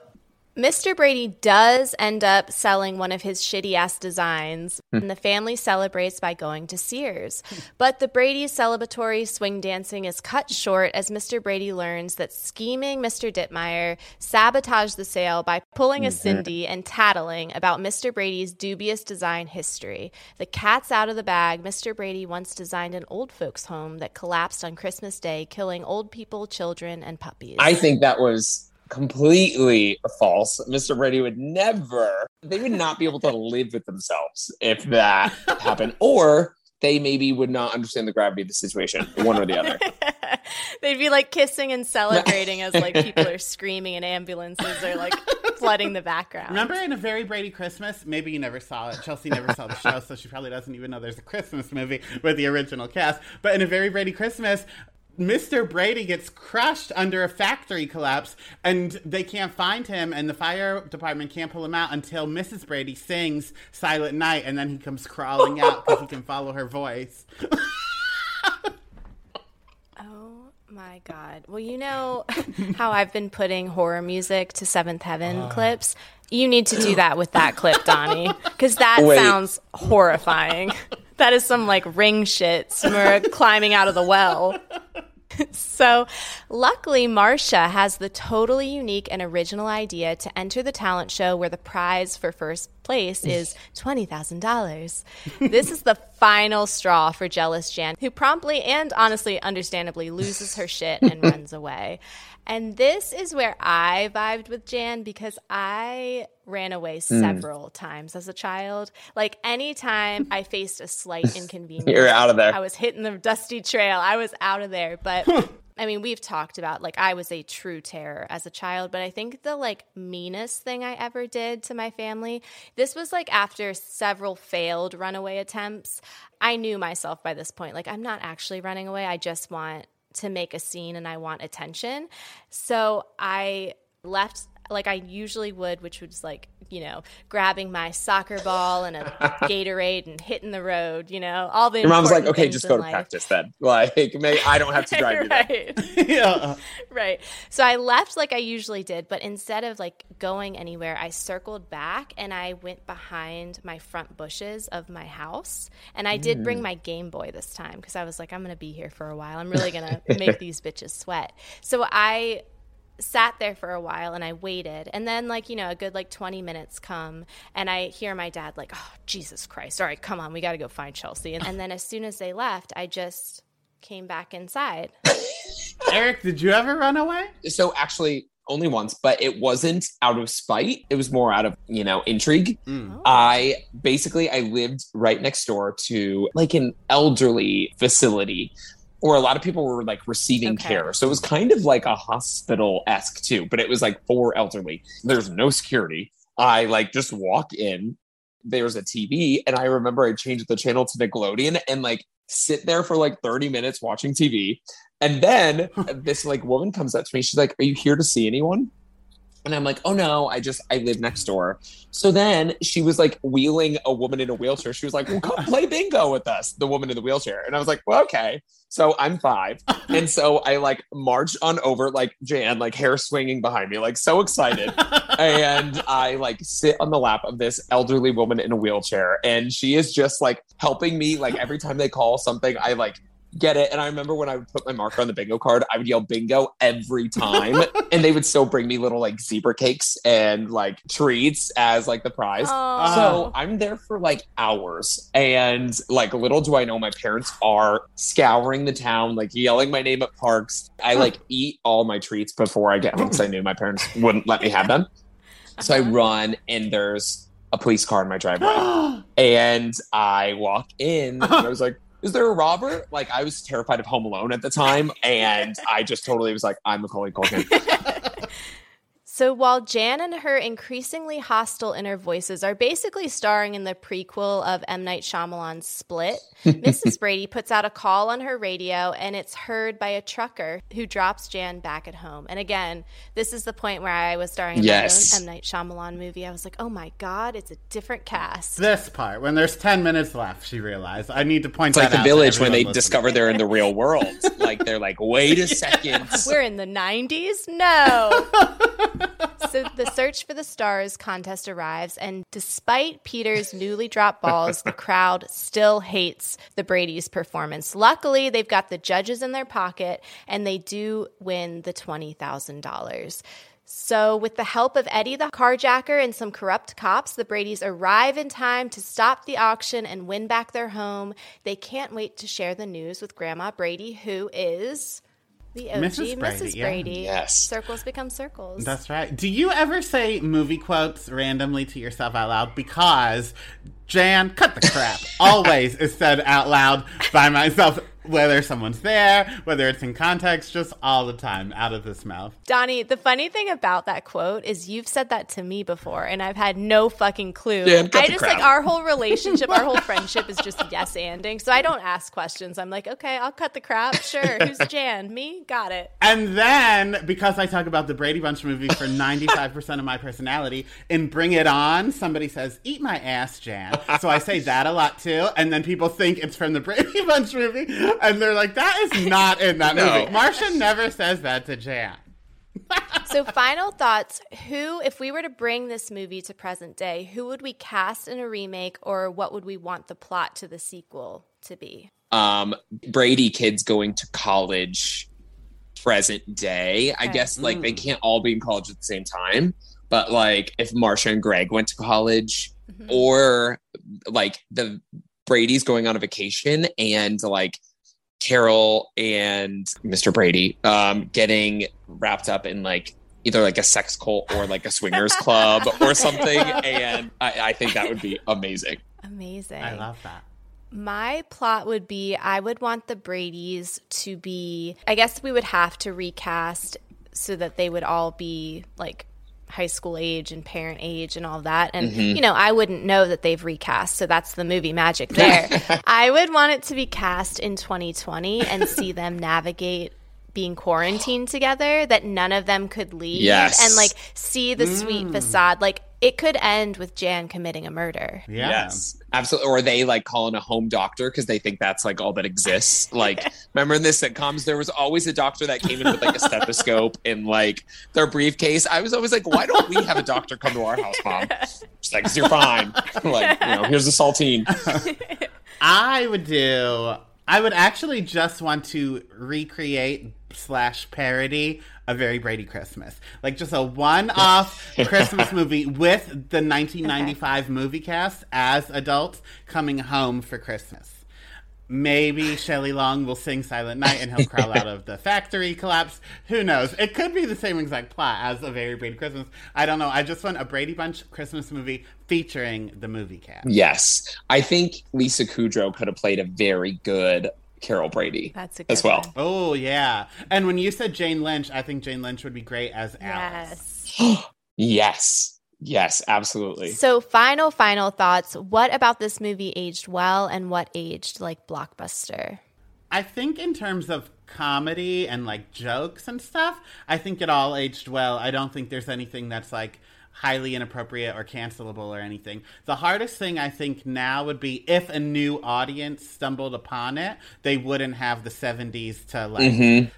[SPEAKER 2] Mr. Brady does end up selling one of his shitty ass designs, hmm. and the family celebrates by going to Sears. But the Brady's celebratory swing dancing is cut short as Mr. Brady learns that scheming Mr. Dittmeyer sabotaged the sale by pulling a mm-hmm. Cindy and tattling about Mr. Brady's dubious design history. The cat's out of the bag. Mr. Brady once designed an old folks' home that collapsed on Christmas Day, killing old people, children, and puppies.
[SPEAKER 3] I think that was completely false. Mr. Brady would never, they would not be able to live with themselves if that *laughs* happened. Or they maybe would not understand the gravity of the situation, one or the other. *laughs*
[SPEAKER 2] They'd be like kissing and celebrating as like people are *laughs* screaming and ambulances are like flooding the background.
[SPEAKER 1] Remember in a very Brady Christmas? Maybe you never saw it. Chelsea never saw the show, so she probably doesn't even know there's a Christmas movie with the original cast. But in a very Brady Christmas, Mr. Brady gets crushed under a factory collapse and they can't find him and the fire department can't pull him out until Mrs. Brady sings Silent Night and then he comes crawling out because he can follow her voice. *laughs*
[SPEAKER 2] oh my god. Well, you know *laughs* how I've been putting horror music to Seventh Heaven uh. clips? You need to do that with that clip, Donnie, because that Wait. sounds horrifying. *laughs* That is some like ring shit, Smirk climbing out of the well. *laughs* so, luckily, Marcia has the totally unique and original idea to enter the talent show where the prize for first place is $20,000. this is the final straw for jealous Jan, who promptly and honestly, understandably, loses her shit and *laughs* runs away. And this is where I vibed with Jan because I ran away hmm. several mm. times as a child. Like anytime I faced a slight *laughs* inconvenience,
[SPEAKER 3] you're out of there.
[SPEAKER 2] I was hitting the dusty trail. I was out of there. But *laughs* I mean, we've talked about like I was a true terror as a child, but I think the like meanest thing I ever did to my family, this was like after several failed runaway attempts. I knew myself by this point. Like, I'm not actually running away. I just want to make a scene and I want attention. So I left like I usually would, which was like, you know, grabbing my soccer ball and a *laughs* Gatorade and hitting the road, you know, all the
[SPEAKER 3] Your mom's like, okay, just go to life. practice then. *laughs* Like, maybe I don't have to drive *laughs*
[SPEAKER 2] right. you yeah. Right. So I left like I usually did, but instead of like going anywhere, I circled back and I went behind my front bushes of my house. And I did mm. bring my Game Boy this time because I was like, I'm going to be here for a while. I'm really going to make these bitches sweat. So I sat there for a while and I waited. And then, like, you know, a good like 20 minutes come and I hear my dad, like, oh, Jesus Christ. All right, come on. We got to go find Chelsea. And, and then as soon as they left, I just came back inside. *laughs*
[SPEAKER 1] Eric, did you ever run away?
[SPEAKER 3] So, actually, only once, but it wasn't out of spite. It was more out of, you know, intrigue. Mm. Oh. I basically I lived right next door to like an elderly facility or a lot of people were like receiving okay. care. So it was kind of like a hospital esque too, but it was like for elderly. There's no security. I like just walk in. There's a TV, and I remember I changed the channel to Nickelodeon and like sit there for like 30 minutes watching TV. And then *laughs* this like woman comes up to me. She's like, Are you here to see anyone? And I'm like, oh no, I just I live next door. So then she was like wheeling a woman in a wheelchair. She was like, well, come play bingo with us, the woman in the wheelchair. And I was like, well, okay. So I'm five. and so I like marched on over, like Jan, like hair swinging behind me, like so excited. and I like sit on the lap of this elderly woman in a wheelchair. And she is just like helping me. Like every time they call something, I like get it. And I remember when I would put my marker on the bingo card, I would yell bingo every time. *laughs* and they would still bring me little like zebra cakes and like treats as like the prize. Aww. So I'm there for like hours. And like little do I know my parents are scouring the town, like yelling my name at parks. I like eat all my treats before I get home because I knew my parents wouldn't let me have them. So I uh-huh. run and there's a police car in my driveway. *gasps* and I walk in and I was like, is there a robber? Like I was terrified of Home Alone at the time, and I just totally was like, I'm Macaulay Culkin. *laughs*
[SPEAKER 2] So while Jan and her increasingly hostile inner voices are basically starring in the prequel of M. Night Shyamalan's Split, *laughs* Mrs. Brady puts out a call on her radio and it's heard by a trucker who drops Jan back at home. And again, this is the point where I was starring in yes. my own M. Night Shyamalan movie. I was like, oh my God, it's a different cast.
[SPEAKER 1] This part, when there's 10 minutes left, she realized. I need to point
[SPEAKER 3] it's like the village when they listening. discover they're in the real world. *laughs* like they're like, wait a second. *laughs*
[SPEAKER 2] We're in the 90s? No. So the Search for the Stars contest arrives, and despite Peter's newly dropped balls, the crowd still hates the Brady's performance. Luckily, they've got the judges in their pocket, and they do win the $20,000. So, with the help of Eddie the carjacker and some corrupt cops, the Bradys arrive in time to stop the auction and win back their home. They can't wait to share the news with Grandma Brady, who is the OG
[SPEAKER 1] Mrs.
[SPEAKER 2] Mrs.
[SPEAKER 1] Brady,
[SPEAKER 2] Brady.
[SPEAKER 1] yeah.
[SPEAKER 3] Yes.
[SPEAKER 2] Circles become circles.
[SPEAKER 1] That's right. Do you ever say movie quotes randomly to yourself out loud? Because Jan, cut the crap, *laughs* always is said out loud by myself, whether someone's there, whether it's in context, just all the time, out of this mouth.
[SPEAKER 2] Donnie, the funny thing about that quote is you've said that to me before, and I've had no fucking clue.
[SPEAKER 3] Dan, cut
[SPEAKER 2] I
[SPEAKER 3] the
[SPEAKER 2] just
[SPEAKER 3] crap.
[SPEAKER 2] like our whole relationship, our whole friendship is just yes anding. So I don't ask questions. I'm like, okay, I'll cut the crap. Sure. Who's *laughs* Jan? Me? Got it.
[SPEAKER 1] And then, because I talk about the Brady Bunch movie for 95% of my personality, in Bring It On, somebody says, Eat my ass, Jan. So I say that a lot too. And then people think it's from the Brady *laughs* Bunch movie. And they're like, that is not in that
[SPEAKER 3] No.
[SPEAKER 1] movie. Marcia never says that to Jan. *laughs*
[SPEAKER 2] So final thoughts. Who, if we were to bring this movie to present day, who would we cast in a remake or what would we want the plot to the sequel to be?
[SPEAKER 3] um Brady kids going to college present day. I guess like they can't all be in college at the same time, but like if Marcia and Greg went to college
[SPEAKER 2] Mhm.
[SPEAKER 3] or like the Brady's going on a vacation and like Carol and Mr. Brady um getting wrapped up in like either like a sex cult or like a swingers *laughs* club or something and I, I think that would be amazing.
[SPEAKER 2] Amazing.
[SPEAKER 1] I love that.
[SPEAKER 2] My plot would be I would want the Brady's to be, I guess we would have to recast so that they would all be like high school age and parent age and all that. And, mm-hmm. you know, I wouldn't know that they've recast. So that's the movie magic *laughs* there. I would want it to be cast in 2020 and see them *laughs* navigate being quarantined together that none of them could leave
[SPEAKER 3] Yes.
[SPEAKER 2] and like see the sweet mm. facade like it could end with jan committing a murder
[SPEAKER 1] Yeah.
[SPEAKER 3] Yes, absolutely. Or they like calling a home doctor because they think that's like all that exists. Like, *laughs* remember in the sitcoms, there was always a doctor that came in with like a stethoscope *laughs* in like their briefcase. I was always like, why don't we have a doctor come to our house, mom? She's like, 'Cause you're fine. like, you know, here's a saltine. *laughs*
[SPEAKER 1] I would do. I would actually just want to recreate slash parody a very Brady Christmas, like just a one-off *laughs* Christmas movie with the 1995 movie cast as adults coming home for Christmas. Maybe Shelley Long will sing Silent Night and he'll crawl out of the factory collapse. Who knows? It could be the same exact plot as a very Brady Christmas. I don't know. I just want a Brady Bunch Christmas movie featuring the movie cast.
[SPEAKER 3] Yes, I think Lisa Kudrow could have played a very good Carol Brady
[SPEAKER 2] that's a good
[SPEAKER 3] as well.
[SPEAKER 2] one.
[SPEAKER 1] Oh yeah, and when you said Jane Lynch, I think Jane Lynch would be great as Alice.
[SPEAKER 2] yes *gasps*
[SPEAKER 3] Yes, yes, absolutely.
[SPEAKER 2] So, final, final thoughts. What about this movie aged well and what aged like blockbuster?
[SPEAKER 1] I think in terms of comedy and like jokes and stuff, I think it all aged well. I don't think there's anything that's like highly inappropriate or cancelable or anything. The hardest thing I think now would be if a new audience stumbled upon it, they wouldn't have the 70s to like
[SPEAKER 3] Mhm.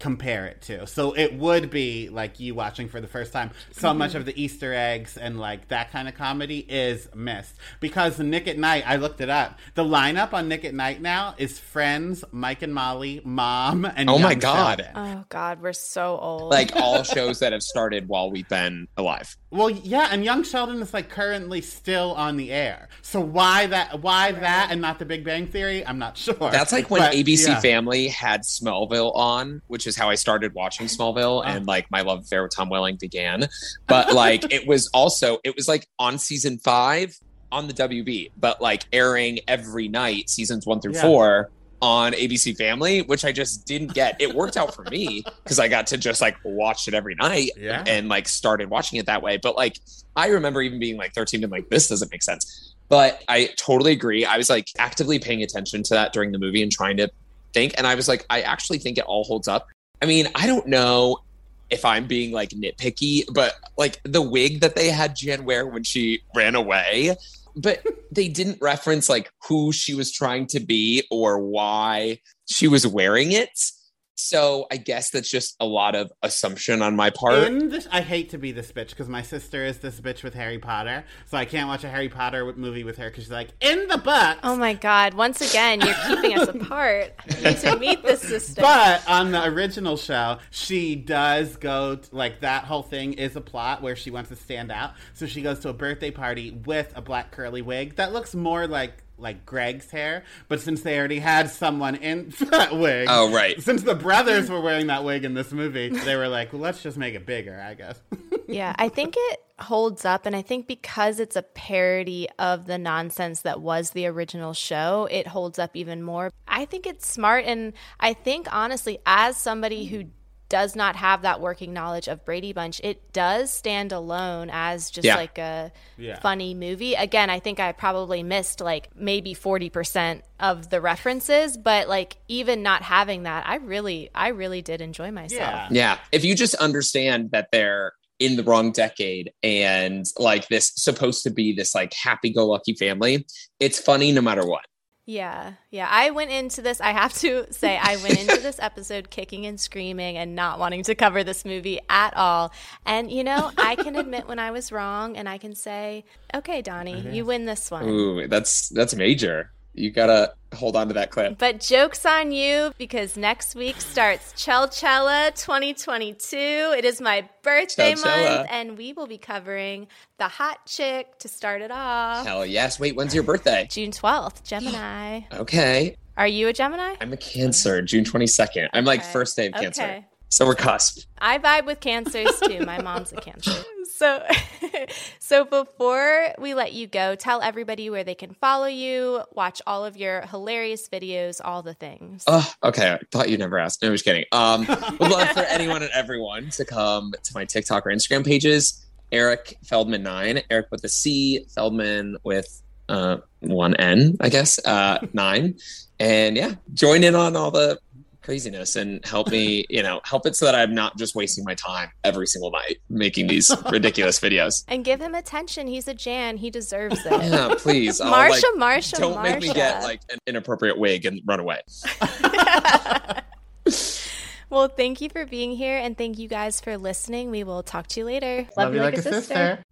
[SPEAKER 1] compare it to. So it would be like you watching for the first time. So much of the Easter eggs and like that kind of comedy is missed because Nick at Night. I looked it up. The lineup on Nick at Night now is Friends, Mike and Molly, Mom, and
[SPEAKER 3] Oh my God.
[SPEAKER 1] Sheldon.
[SPEAKER 2] Oh, God, we're so old.
[SPEAKER 3] Like all *laughs* shows that have started while we've been alive.
[SPEAKER 1] Well, yeah, and Young Sheldon is like currently still on the air. So why that? Why that and not The Big Bang Theory? I'm not *laughs* sure.
[SPEAKER 3] That's like when
[SPEAKER 1] But,
[SPEAKER 3] ABC
[SPEAKER 1] yeah.
[SPEAKER 3] Family had Smallville on, which is how I started watching Smallville,
[SPEAKER 1] Oh.
[SPEAKER 3] and like my love affair with Tom Welling began. But like it was also it was like on season five on the WB, but like airing every night, seasons one through
[SPEAKER 1] Yeah.
[SPEAKER 3] four on ABC Family, which I just didn't get. It worked out for me *laughs* because I got to just like watch it every night
[SPEAKER 1] Yeah.
[SPEAKER 3] and like started watching it that way. But like I remember even being like 13 and like this doesn't make sense. But I totally agree. I was like actively paying attention to that during the movie and trying to think. And I was like, I actually think it all holds up. I mean, I don't know if I'm being like nitpicky, but like the wig that they had Jen wear when she ran away, but they didn't reference like who she was trying to be or why she was wearing it. So I guess that's just a lot of assumption on my part.
[SPEAKER 1] In this, I hate to be this bitch because my sister is this bitch with Harry Potter, so I can't watch a Harry Potter movie with her because she's like, in the book.
[SPEAKER 2] Oh my god! Once again, you're keeping us *laughs* apart. You need to meet this sister.
[SPEAKER 1] But on the original show, she does go to, like that whole thing is a plot where she wants to stand out. So she goes to a birthday party with a black curly wig that looks more like like Greg's hair, but since they already had someone in *laughs* that wig,
[SPEAKER 3] oh right,
[SPEAKER 1] since the brothers were wearing that wig in this movie, they were like, well, let's just make it bigger, I guess. *laughs*
[SPEAKER 2] yeah, I think it holds up, and I think because it's a parody of the nonsense that was the original show, it holds up even more. I think it's smart, and I think honestly, as somebody who does not have that working knowledge of Brady Bunch, it does stand alone as just yeah. like a yeah. funny movie. Again, I think I probably missed like maybe 40% of the references, but like even not having that, I really I really did enjoy myself.
[SPEAKER 3] Yeah. yeah. If you just understand that they're in the wrong decade and like this supposed to be this like happy go lucky family, it's funny no matter what.
[SPEAKER 2] Yeah. Yeah. I went into this, I have to *laughs* say, I went into this episode kicking and screaming and not wanting to cover this movie at all. And, you know, I can admit when I was wrong and I can say, okay, Donnie, you win this one.
[SPEAKER 3] Ooh, that's, that's major you gotta hold on to that clip.
[SPEAKER 2] But joke's on you because next week starts Chelchella 2022. It is my birthday month, and we will be covering the hot chick to start it off.
[SPEAKER 3] Hell yes. Wait, when's your birthday?
[SPEAKER 2] June 12th, Gemini. *gasps*
[SPEAKER 3] okay.
[SPEAKER 2] Are you a Gemini?
[SPEAKER 3] I'm a Cancer, June 22nd. I'm okay. like first day of Cancer. Okay. So we're cusp.
[SPEAKER 2] I vibe with cancers too. My mom's a cancer. *laughs* So *laughs* so before we let you go, tell everybody where they can follow you, watch all of your hilarious videos, all the things.
[SPEAKER 3] Oh, okay. I thought you never asked. No, I'm just kidding. Um would love for anyone and everyone to come to my TikTok or Instagram pages. Eric Feldman nine, Eric with a C, Feldman with uh, one N, I guess, uh, nine. And yeah, join in on all the craziness and help me, *laughs* you know, help it so that I'm not just wasting my time every single night making these *laughs* ridiculous videos.
[SPEAKER 2] And give him attention. He's a Jan. He deserves *laughs* it.
[SPEAKER 3] Yeah, please.
[SPEAKER 2] Marcia, like, Marcia,
[SPEAKER 3] don't
[SPEAKER 2] Marcia.
[SPEAKER 3] make me get like an inappropriate wig and run away.
[SPEAKER 2] well, thank you for being here and thank you guys for listening. We will talk to you later.
[SPEAKER 1] Love, Love you like, like, a sister. sister.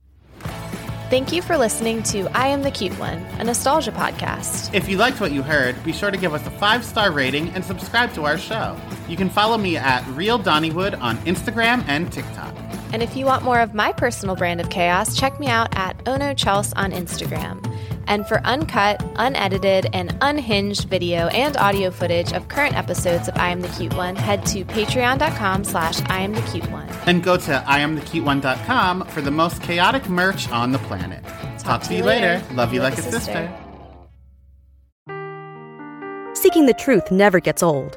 [SPEAKER 2] Thank you for listening to I Am the Cute One, a nostalgia podcast.
[SPEAKER 1] If you liked what you heard, be sure to give us a five star rating and subscribe to our show. You can follow me at Real Donnywood on Instagram and TikTok.
[SPEAKER 2] And if you want more of my personal brand of chaos, check me out at Ono Chels on Instagram. And for uncut, unedited, and unhinged video and audio footage of current episodes of I Am the Cute One, head to patreon.com slash I Am the Cute One.
[SPEAKER 1] And go to IamTheCuteOne.com for the most chaotic merch on the planet. Talk, Talk to you later. later. Love you like, like a sister. sister.
[SPEAKER 4] Seeking the truth never gets old.